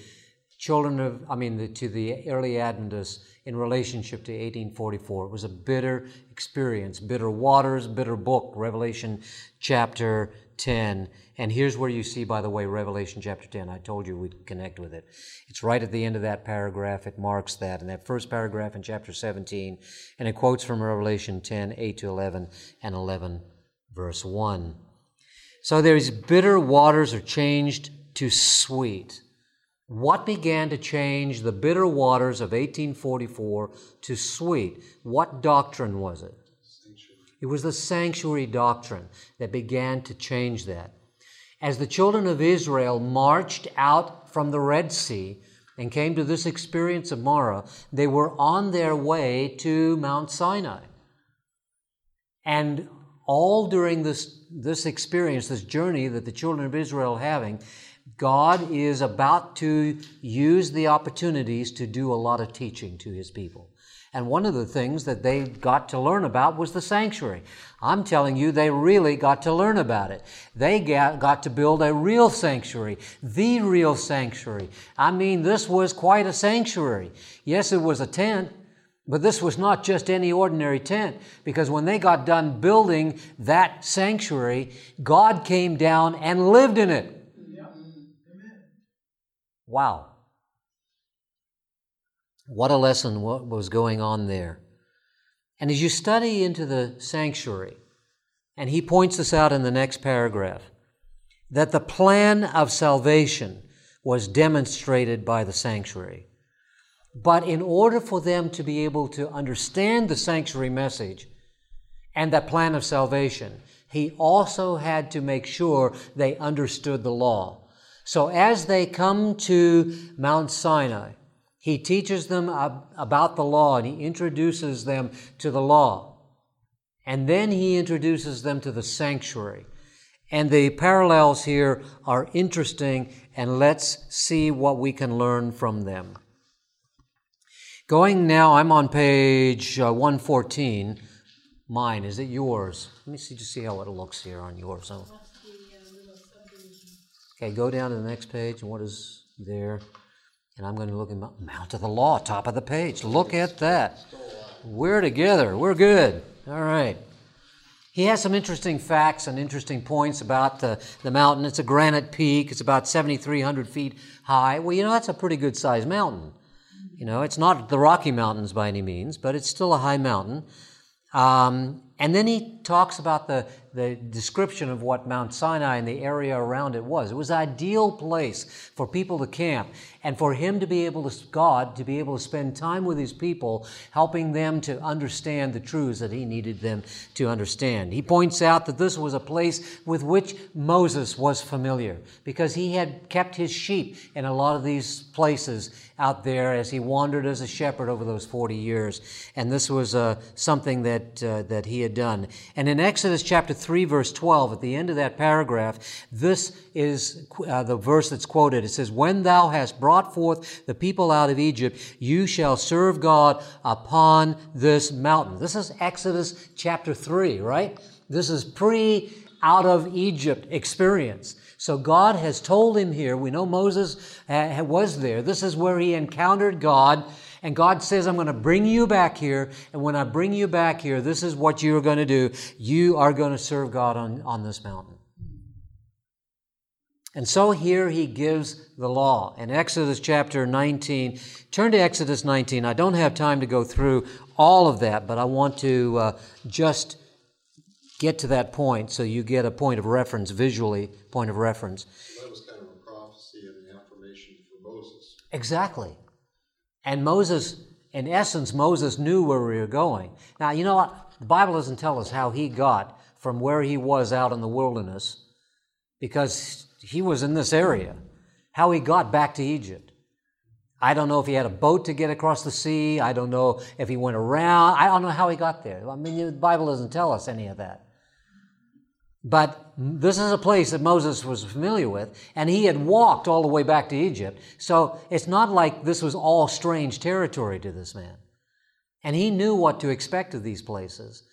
Speaker 1: children of, I mean, the, to the early Adventists in relationship to 1844. It was a bitter experience, bitter waters, bitter book, Revelation chapter 10. And here's where you see, by the way, Revelation chapter 10. I told you we'd connect with it. It's right at the end of that paragraph. It marks that in that first paragraph in chapter 17. And it quotes from Revelation 10, 8 to 11, and 11 verse 1. So these bitter waters are changed to sweet. What began to change the bitter waters of 1844 to sweet? What doctrine was it? It was the sanctuary doctrine that began to change that. As the children of Israel marched out from the Red Sea and came to this experience of Marah, they were on their way to Mount Sinai. And all during this, this experience, this journey that the children of Israel having, God is about to use the opportunities to do a lot of teaching to his people. And one of the things that they got to learn about was the sanctuary. I'm telling you, they really got to learn about it. They got, to build a real sanctuary, the real sanctuary. I mean, this was quite a sanctuary. Yes, it was a tent, but this was not just any ordinary tent, because when they got done building that sanctuary, God came down and lived in it. Wow. What a lesson what was going on there. And as you study into the sanctuary, and he points this out in the next paragraph, that the plan of salvation was demonstrated by the sanctuary. But in order for them to be able to understand the sanctuary message and that plan of salvation, he also had to make sure they understood the law. So as they come to Mount Sinai, he teaches them about the law and he introduces them to the law. And then he introduces them to the sanctuary. And the parallels here are interesting, and let's see what we can learn from them. Going now, I'm on page uh, 114. Mine, is it yours? Let me see, just see how it looks here on yours. Oh. Okay, go down to the next page, and what is there? And I'm going to look at Mount of the Law, top of the page. Look at that. We're together. We're good. All right. He has some interesting facts and interesting points about the, the mountain. It's a granite peak. It's about 7,300 feet high. Well, you know, that's a pretty good sized mountain. You know, it's not the Rocky Mountains by any means, but it's still a high mountain. Um, and then he talks about the, the description of what Mount Sinai and the area around it was. It was ideal place for people to camp and for him to be able to, God, to be able to spend time with his people, helping them to understand the truths that he needed them to understand. He points out that this was a place with which Moses was familiar because he had kept his sheep in a lot of these places out there as he wandered as a shepherd over those 40 years. And this was uh, something that, uh, that he had done. And in Exodus chapter 3, verse 12, at the end of that paragraph, this is uh, the verse that's quoted. It says, When thou hast brought forth the people out of Egypt, you shall serve God upon this mountain. This is Exodus chapter 3, right? This is pre out of Egypt experience. So God has told him here, we know Moses uh, was there. This is where he encountered God. And God says, I'm going to bring you back here. And when I bring you back here, this is what you're going to do. You are going to serve God on, on this mountain. And so here he gives the law. In Exodus chapter 19, turn to Exodus 19. I don't have time to go through all of that, but I want to uh, just get to that point so you get a point of reference, visually, point of reference.
Speaker 5: That was kind of a prophecy and an affirmation for Moses.
Speaker 1: Exactly. And Moses, in essence, Moses knew where we were going. Now, you know what? The Bible doesn't tell us how he got from where he was out in the wilderness because he was in this area. How he got back to Egypt. I don't know if he had a boat to get across the sea. I don't know if he went around. I don't know how he got there. I mean, the Bible doesn't tell us any of that. But this is a place that Moses was familiar with, and he had walked all the way back to Egypt. So it's not like this was all strange territory to this man. And he knew what to expect of these places,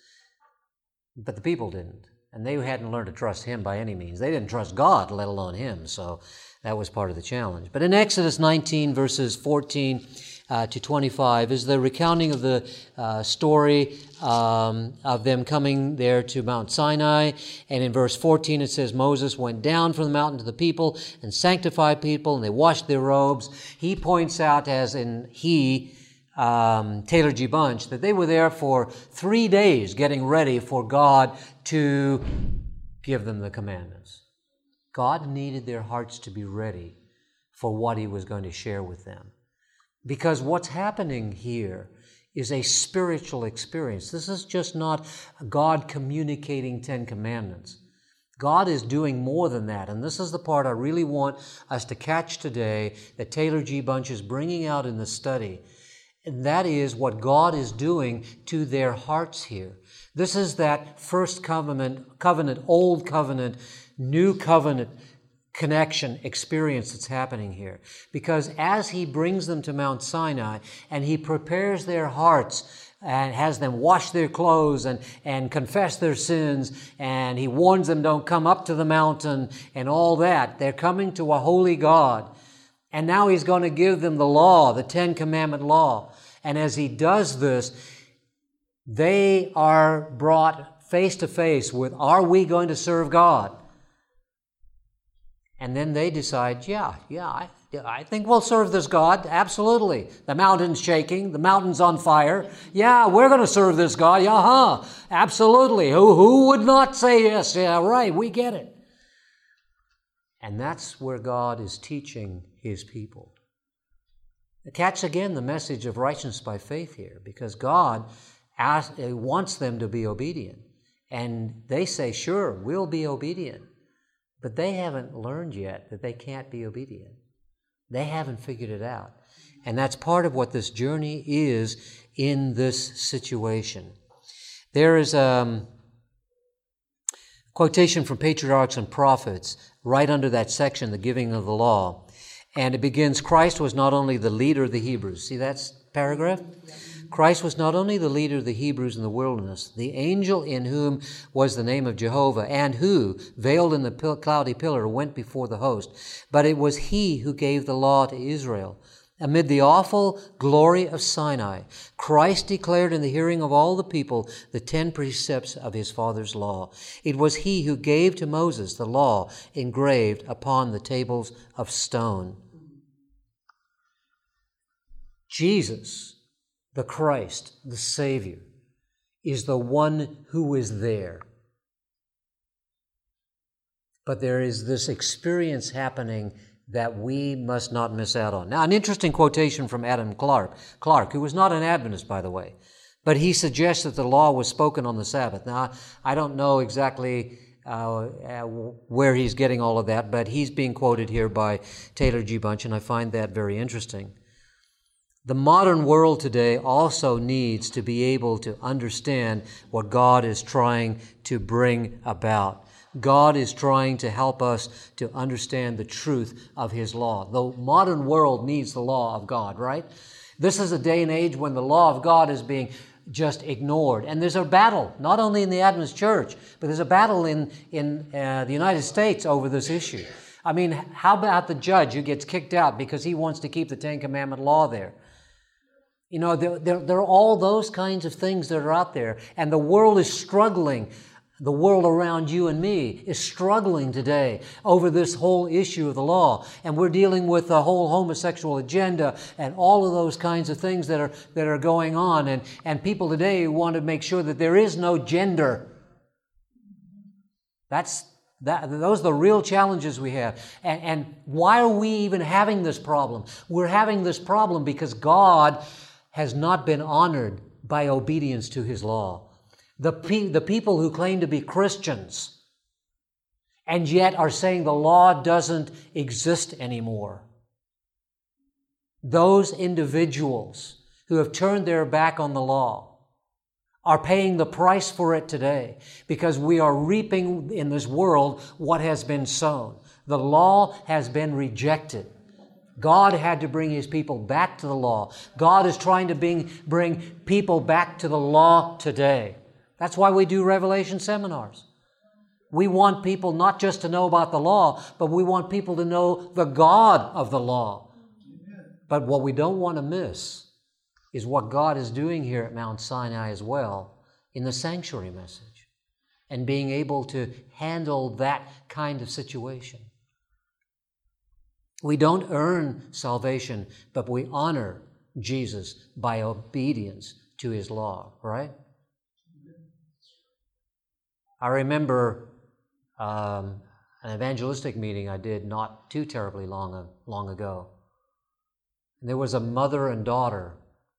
Speaker 1: but the people didn't. And they hadn't learned to trust him by any means. They didn't trust God, let alone him. So that was part of the challenge. But in Exodus 19, verses 14 uh, to 25, is the recounting of the uh, story um, of them coming there to Mount Sinai. And in verse 14, it says, Moses went down from the mountain to the people and sanctified people, and they washed their robes. He points out, as in he, um, Taylor G. Bunch that they were there for three days getting ready for God to give them the commandments. God needed their hearts to be ready for what He was going to share with them. Because what's happening here is a spiritual experience. This is just not God communicating Ten Commandments. God is doing more than that. And this is the part I really want us to catch today that Taylor G. Bunch is bringing out in the study. And that is what God is doing to their hearts here. This is that first covenant, covenant, old covenant, new covenant connection experience that's happening here. Because as he brings them to Mount Sinai and he prepares their hearts and has them wash their clothes and, and confess their sins, and he warns them don't come up to the mountain and all that, they're coming to a holy God. And now he's going to give them the law, the Ten Commandment law. And as he does this, they are brought face to face with are we going to serve God? And then they decide, yeah, yeah, I, I think we'll serve this God. Absolutely. The mountain's shaking, the mountain's on fire. Yeah, we're going to serve this God. Yeah, huh. Absolutely. Who, who would not say yes? Yeah, right. We get it. And that's where God is teaching his people. Catch again the message of righteousness by faith here, because God asks, wants them to be obedient. And they say, sure, we'll be obedient. But they haven't learned yet that they can't be obedient. They haven't figured it out. And that's part of what this journey is in this situation. There is a um, quotation from Patriarchs and Prophets right under that section, the giving of the law. And it begins Christ was not only the leader of the Hebrews. See that paragraph? Christ was not only the leader of the Hebrews in the wilderness, the angel in whom was the name of Jehovah, and who, veiled in the cloudy pillar, went before the host, but it was he who gave the law to Israel. Amid the awful glory of Sinai, Christ declared in the hearing of all the people the ten precepts of his Father's law. It was he who gave to Moses the law engraved upon the tables of stone. Jesus the Christ, the Savior, is the one who is there. But there is this experience happening that we must not miss out on. Now, an interesting quotation from Adam Clarke, Clarke, who was not an Adventist, by the way, but he suggests that the law was spoken on the Sabbath. Now, I don't know exactly uh, uh, where he's getting all of that, but he's being quoted here by Taylor G. Bunch, and I find that very interesting. The modern world today also needs to be able to understand what God is trying to bring about. God is trying to help us to understand the truth of His law. The modern world needs the law of God, right? This is a day and age when the law of God is being just ignored. And there's a battle, not only in the Adventist church, but there's a battle in, in uh, the United States over this issue. I mean, how about the judge who gets kicked out because he wants to keep the Ten Commandment law there? You know, there, there, there, are all those kinds of things that are out there, and the world is struggling. The world around you and me is struggling today over this whole issue of the law. And we're dealing with the whole homosexual agenda and all of those kinds of things that are, that are going on. And, and people today want to make sure that there is no gender. That's, that, those are the real challenges we have. And, and why are we even having this problem? We're having this problem because God has not been honored by obedience to his law. The, pe- the people who claim to be Christians and yet are saying the law doesn't exist anymore. Those individuals who have turned their back on the law are paying the price for it today because we are reaping in this world what has been sown. The law has been rejected. God had to bring his people back to the law. God is trying to bring, bring people back to the law today. That's why we do Revelation seminars. We want people not just to know about the law, but we want people to know the God of the law. But what we don't want to miss is what God is doing here at Mount Sinai as well in the sanctuary message and being able to handle that kind of situation. We don't earn salvation, but we honor Jesus by obedience to his law, right? I remember um, an evangelistic meeting I did not too terribly long, long ago. And there was a mother and daughter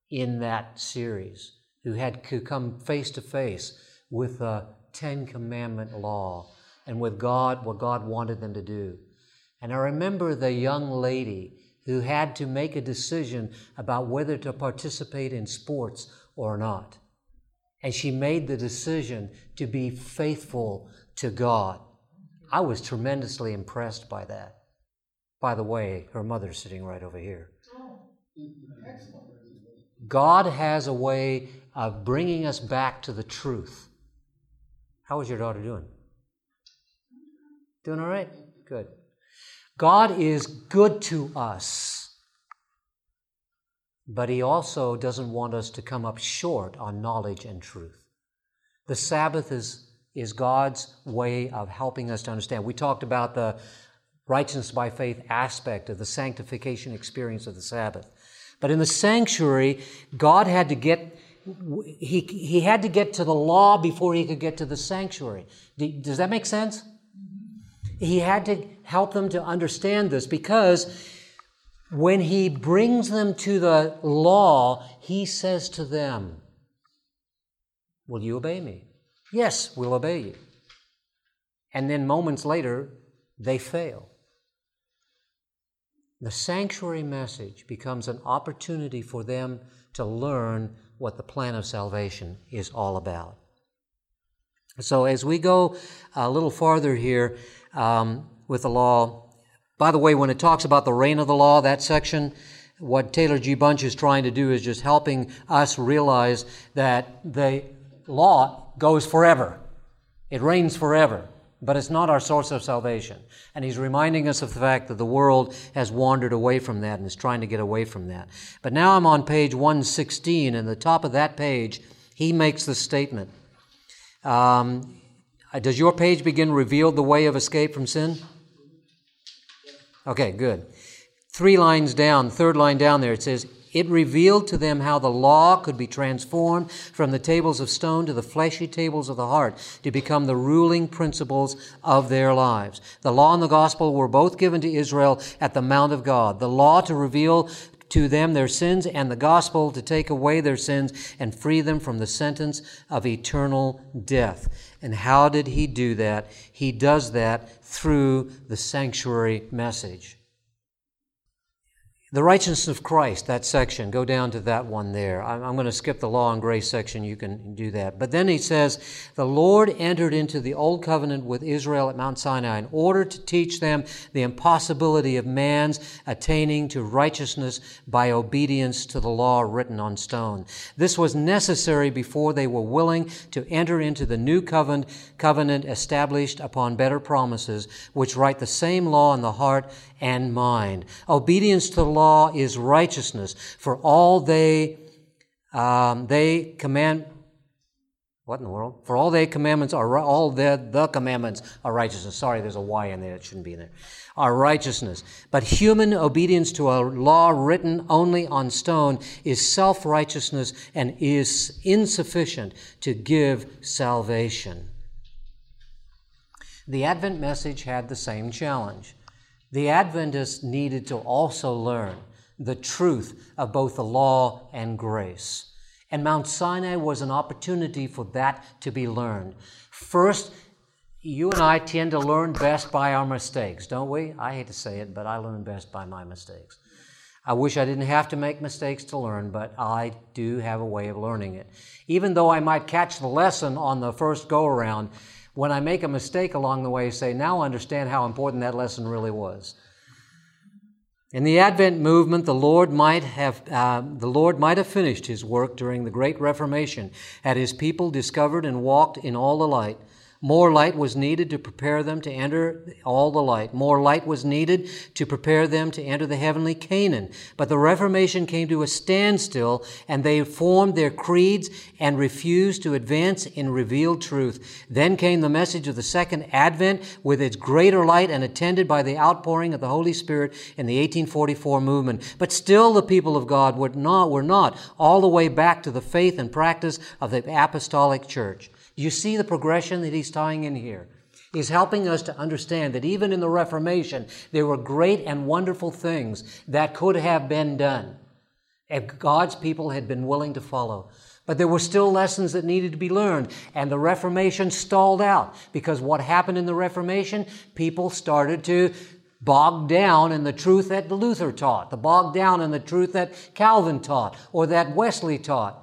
Speaker 1: in that series who had to come face to face with the Ten Commandment law and with God, what God wanted them to do. And I remember the young lady who had to make a decision about whether to participate in sports or not. And she made the decision to be faithful to God. I was tremendously impressed by that. By the way, her mother's sitting right over here. God has a way of bringing us back to the truth. How is your daughter doing? Doing all right? Good. God is good to us, but He also doesn't want us to come up short on knowledge and truth. The Sabbath is, is God's way of helping us to understand. We talked about the righteousness by faith aspect of the sanctification experience of the Sabbath. But in the sanctuary, God had to get he, he had to get to the law before he could get to the sanctuary. Does that make sense? He had to help them to understand this because when he brings them to the law, he says to them, Will you obey me? Yes, we'll obey you. And then moments later, they fail. The sanctuary message becomes an opportunity for them to learn what the plan of salvation is all about. So, as we go a little farther here um, with the law, by the way, when it talks about the reign of the law, that section, what Taylor G. Bunch is trying to do is just helping us realize that the law goes forever, it reigns forever but it's not our source of salvation. And he's reminding us of the fact that the world has wandered away from that and is trying to get away from that. But now I'm on page 116, and the top of that page, he makes the statement. Um, does your page begin reveal the way of escape from sin? Okay, good. Three lines down, third line down there, it says, it revealed to them how the law could be transformed from the tables of stone to the fleshy tables of the heart to become the ruling principles of their lives. The law and the gospel were both given to Israel at the Mount of God. The law to reveal to them their sins and the gospel to take away their sins and free them from the sentence of eternal death. And how did he do that? He does that through the sanctuary message. The righteousness of Christ, that section, go down to that one there. I'm, going to skip the law and grace section. You can do that. But then he says, The Lord entered into the old covenant with Israel at Mount Sinai in order to teach them the impossibility of man's attaining to righteousness by obedience to the law written on stone. This was necessary before they were willing to enter into the new covenant, covenant established upon better promises, which write the same law in the heart and mind. Obedience to the law is righteousness, for all they um, they command. What in the world? For all their commandments are all the the commandments are righteousness. Sorry, there's a Y in there. It shouldn't be in there. Are righteousness. But human obedience to a law written only on stone is self righteousness and is insufficient to give salvation. The Advent message had the same challenge. The Adventists needed to also learn the truth of both the law and grace. And Mount Sinai was an opportunity for that to be learned. First, you and I tend to learn best by our mistakes, don't we? I hate to say it, but I learn best by my mistakes. I wish I didn't have to make mistakes to learn, but I do have a way of learning it. Even though I might catch the lesson on the first go around, when I make a mistake along the way, say, now understand how important that lesson really was. In the Advent movement, the Lord might have uh, the Lord might have finished His work during the Great Reformation, had His people discovered and walked in all the light More light was needed to prepare them to enter all the light. More light was needed to prepare them to enter the heavenly Canaan. But the Reformation came to a standstill and they formed their creeds and refused to advance in revealed truth. Then came the message of the second advent with its greater light and attended by the outpouring of the Holy Spirit in the 1844 movement. But still the people of God were not, were not all the way back to the faith and practice of the apostolic church. You see the progression that he's tying in here. He's helping us to understand that even in the Reformation, there were great and wonderful things that could have been done if God's people had been willing to follow. But there were still lessons that needed to be learned, and the Reformation stalled out because what happened in the Reformation? People started to bog down in the truth that Luther taught, the bog down in the truth that Calvin taught, or that Wesley taught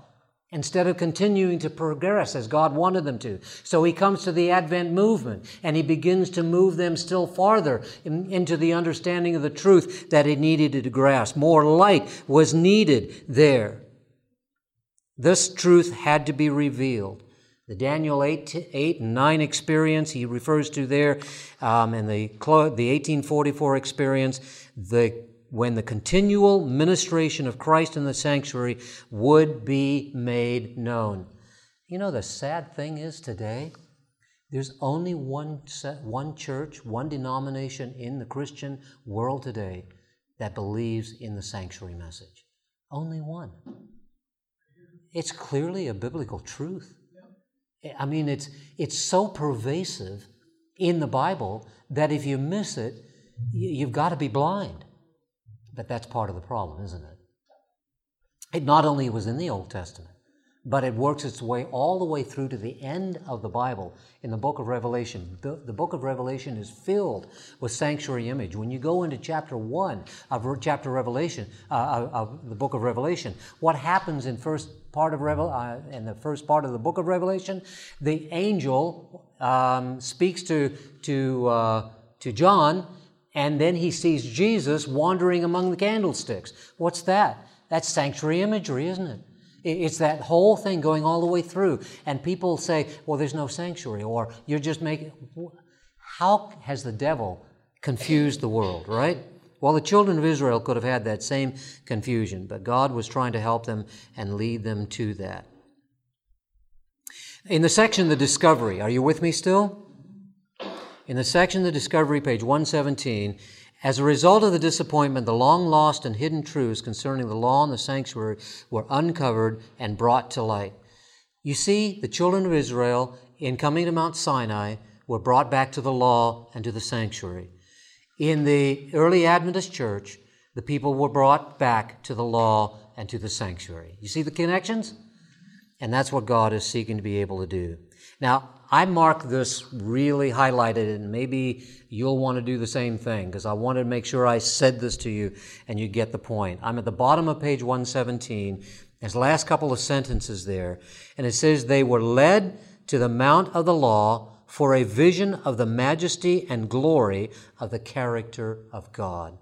Speaker 1: instead of continuing to progress as God wanted them to. So he comes to the Advent movement and he begins to move them still farther in, into the understanding of the truth that it needed to grasp. More light was needed there. This truth had to be revealed. The Daniel 8, 8 and 9 experience he refers to there, um, and the, the 1844 experience, the when the continual ministration of Christ in the sanctuary would be made known. You know, the sad thing is today, there's only one, one church, one denomination in the Christian world today that believes in the sanctuary message. Only one. It's clearly a biblical truth. I mean, it's, it's so pervasive in the Bible that if you miss it, you've got to be blind. But that's part of the problem, isn't it? It not only was in the Old Testament, but it works its way all the way through to the end of the Bible in the book of Revelation. The, the, book of Revelation is filled with sanctuary image. When you go into chapter 1 of chapter Revelation, uh, of the book of Revelation, what happens in first part of Revel, uh, in the first part of the book of Revelation, the angel um, speaks to, to, uh, to John and then he sees Jesus wandering among the candlesticks. What's that? That's sanctuary imagery, isn't it? It's that whole thing going all the way through. And people say, well, there's no sanctuary, or you're just making. How has the devil confused the world, right? Well, the children of Israel could have had that same confusion, but God was trying to help them and lead them to that. In the section, the discovery, are you with me still? In the section, the discovery, page 117, as a result of the disappointment, the long lost and hidden truths concerning the law and the sanctuary were uncovered and brought to light. You see, the children of Israel, in coming to Mount Sinai, were brought back to the law and to the sanctuary. In the early Adventist church, the people were brought back to the law and to the sanctuary. You see the connections? And that's what God is seeking to be able to do. Now, I mark this really highlighted, and maybe you'll want to do the same thing because I wanted to make sure I said this to you and you get the point. I'm at the bottom of page 117. There's the last couple of sentences there, and it says, They were led to the Mount of the Law for a vision of the majesty and glory of the character of God.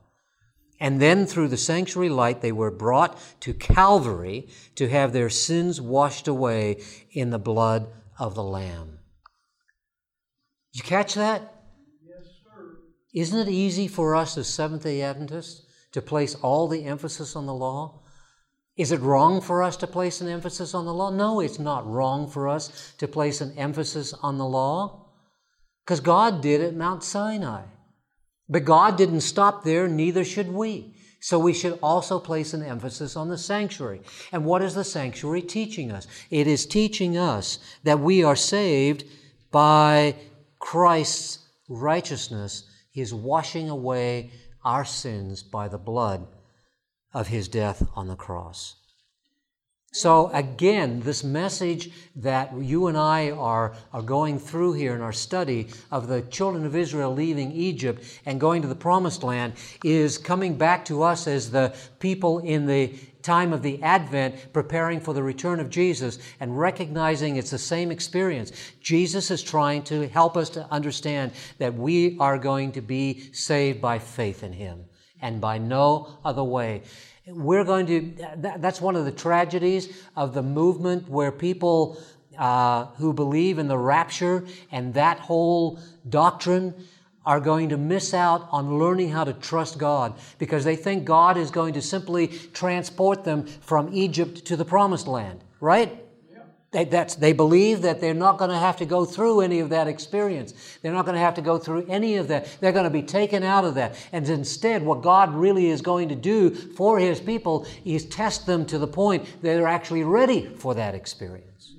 Speaker 1: And then through the sanctuary light, they were brought to Calvary to have their sins washed away in the blood of the Lamb. Did you catch that?
Speaker 3: Yes, sir.
Speaker 1: Isn't it easy for us as Seventh day Adventists to place all the emphasis on the law? Is it wrong for us to place an emphasis on the law? No, it's not wrong for us to place an emphasis on the law because God did at Mount Sinai. But God didn't stop there, neither should we. So we should also place an emphasis on the sanctuary. And what is the sanctuary teaching us? It is teaching us that we are saved by Christ's righteousness, His washing away our sins by the blood of His death on the cross. So again, this message that you and I are, are going through here in our study of the children of Israel leaving Egypt and going to the promised land is coming back to us as the people in the time of the Advent, preparing for the return of Jesus and recognizing it's the same experience. Jesus is trying to help us to understand that we are going to be saved by faith in Him and by no other way. We're going to, that's one of the tragedies of the movement where people uh, who believe in the rapture and that whole doctrine are going to miss out on learning how to trust God because they think God is going to simply transport them from Egypt to the promised land, right? They, that's, they believe that they're not going to have to go through any of that experience. They're not going to have to go through any of that. They're going to be taken out of that. And instead, what God really is going to do for His people is test them to the point that they're actually ready for that experience.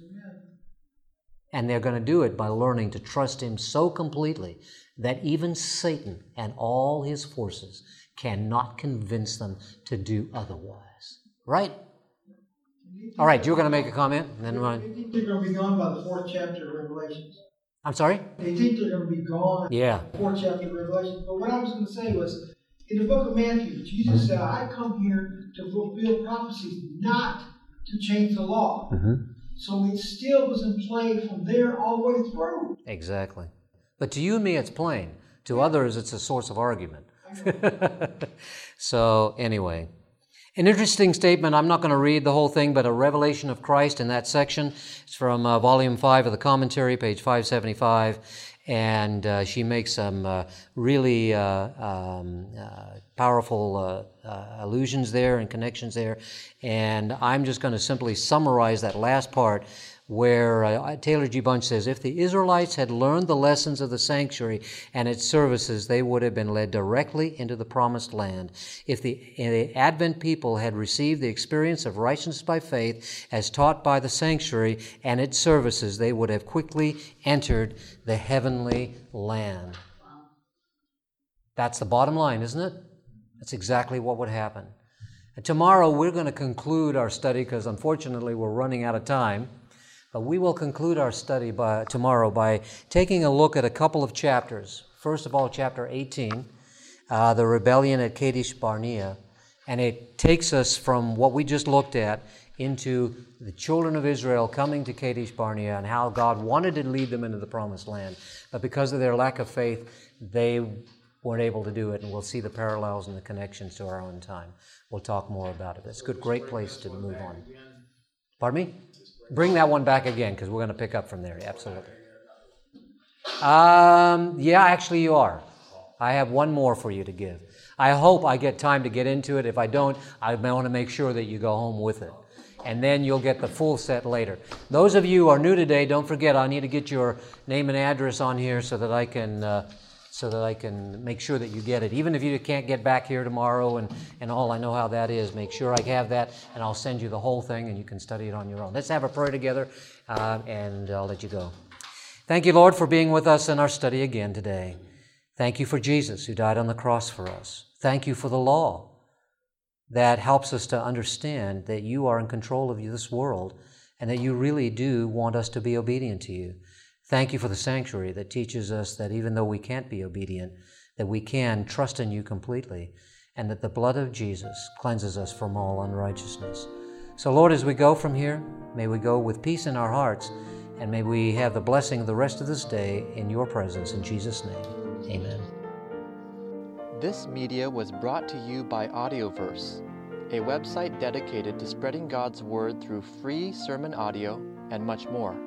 Speaker 1: And they're going to do it by learning to trust Him so completely that even Satan and all his forces cannot convince them to do otherwise. Right? All right, you were going to make a comment, and then
Speaker 3: They
Speaker 1: run.
Speaker 3: think they're going to be gone by the fourth chapter of Revelations.
Speaker 1: I'm sorry.
Speaker 3: They think they're going to be gone
Speaker 1: Yeah.
Speaker 3: by the fourth chapter of Revelations. But what I was going to say was, in the book of Matthew, Jesus said, "I come here to fulfill prophecies, not to change the law."
Speaker 1: Mm-hmm.
Speaker 3: So it still was in play from there all the way through.
Speaker 1: Exactly. But to you and me, it's plain. To others, it's a source of argument. *laughs* so, anyway, an interesting statement. I'm not going to read the whole thing, but a revelation of Christ in that section. It's from uh, volume 5 of the commentary, page 575. And uh, she makes some uh, really uh, um, uh, powerful uh, uh, allusions there and connections there. And I'm just going to simply summarize that last part where uh, Taylor G. Bunch says if the Israelites had learned the lessons of the sanctuary and its services, they would have been led directly into the promised land. If the, the Advent people had received the experience of righteousness by faith as taught by the sanctuary and its services, they would have quickly entered the heavenly land. That's the bottom line, isn't it? That's exactly what would happen. Tomorrow we're going to conclude our study because unfortunately we're running out of time. But we will conclude our study by, tomorrow by taking a look at a couple of chapters. First of all, chapter 18, uh, the rebellion at Kadesh Barnea. And it takes us from what we just looked at into the children of Israel coming to Kadesh Barnea and how God wanted to lead them into the promised land. But because of their lack of faith, they weren't able to do it. And we'll see the parallels and the connections to our own time. We'll talk more about it. It's a good, great place to move on. Pardon me? Bring that one back again because we're going to pick up from there. Absolutely. Um, yeah, actually, you are. I have one more for you to give. I hope I get time to get into it. If I don't, I want to make sure that you go home with it. And then you'll get the full set later. Those of you who are new today, don't forget I need to get your name and address on here so that I can uh, so that I can make sure that you get it. Even if you can't get back here tomorrow and, and all, I know how that is. Make sure I have that, and I'll send you the whole thing, and you can study it on your own. Let's have a prayer together, uh, and I'll let you go. Thank you, Lord, for being with us in our study again today. Thank you for Jesus who died on the cross for us. Thank you for the law that helps us to understand that you are in control of this world and that you really do want us to be obedient to you. Thank you for the sanctuary that teaches us that even though we can't be obedient, that we can trust in you completely, and that the blood of Jesus cleanses us from all unrighteousness. So, Lord, as we go from here, may we go with peace in our hearts, and may we have the blessing of the rest of this day in your presence. In Jesus' name, amen.
Speaker 7: This media was brought to you by Audioverse, a website dedicated to spreading God's Word through free sermon audio and much more.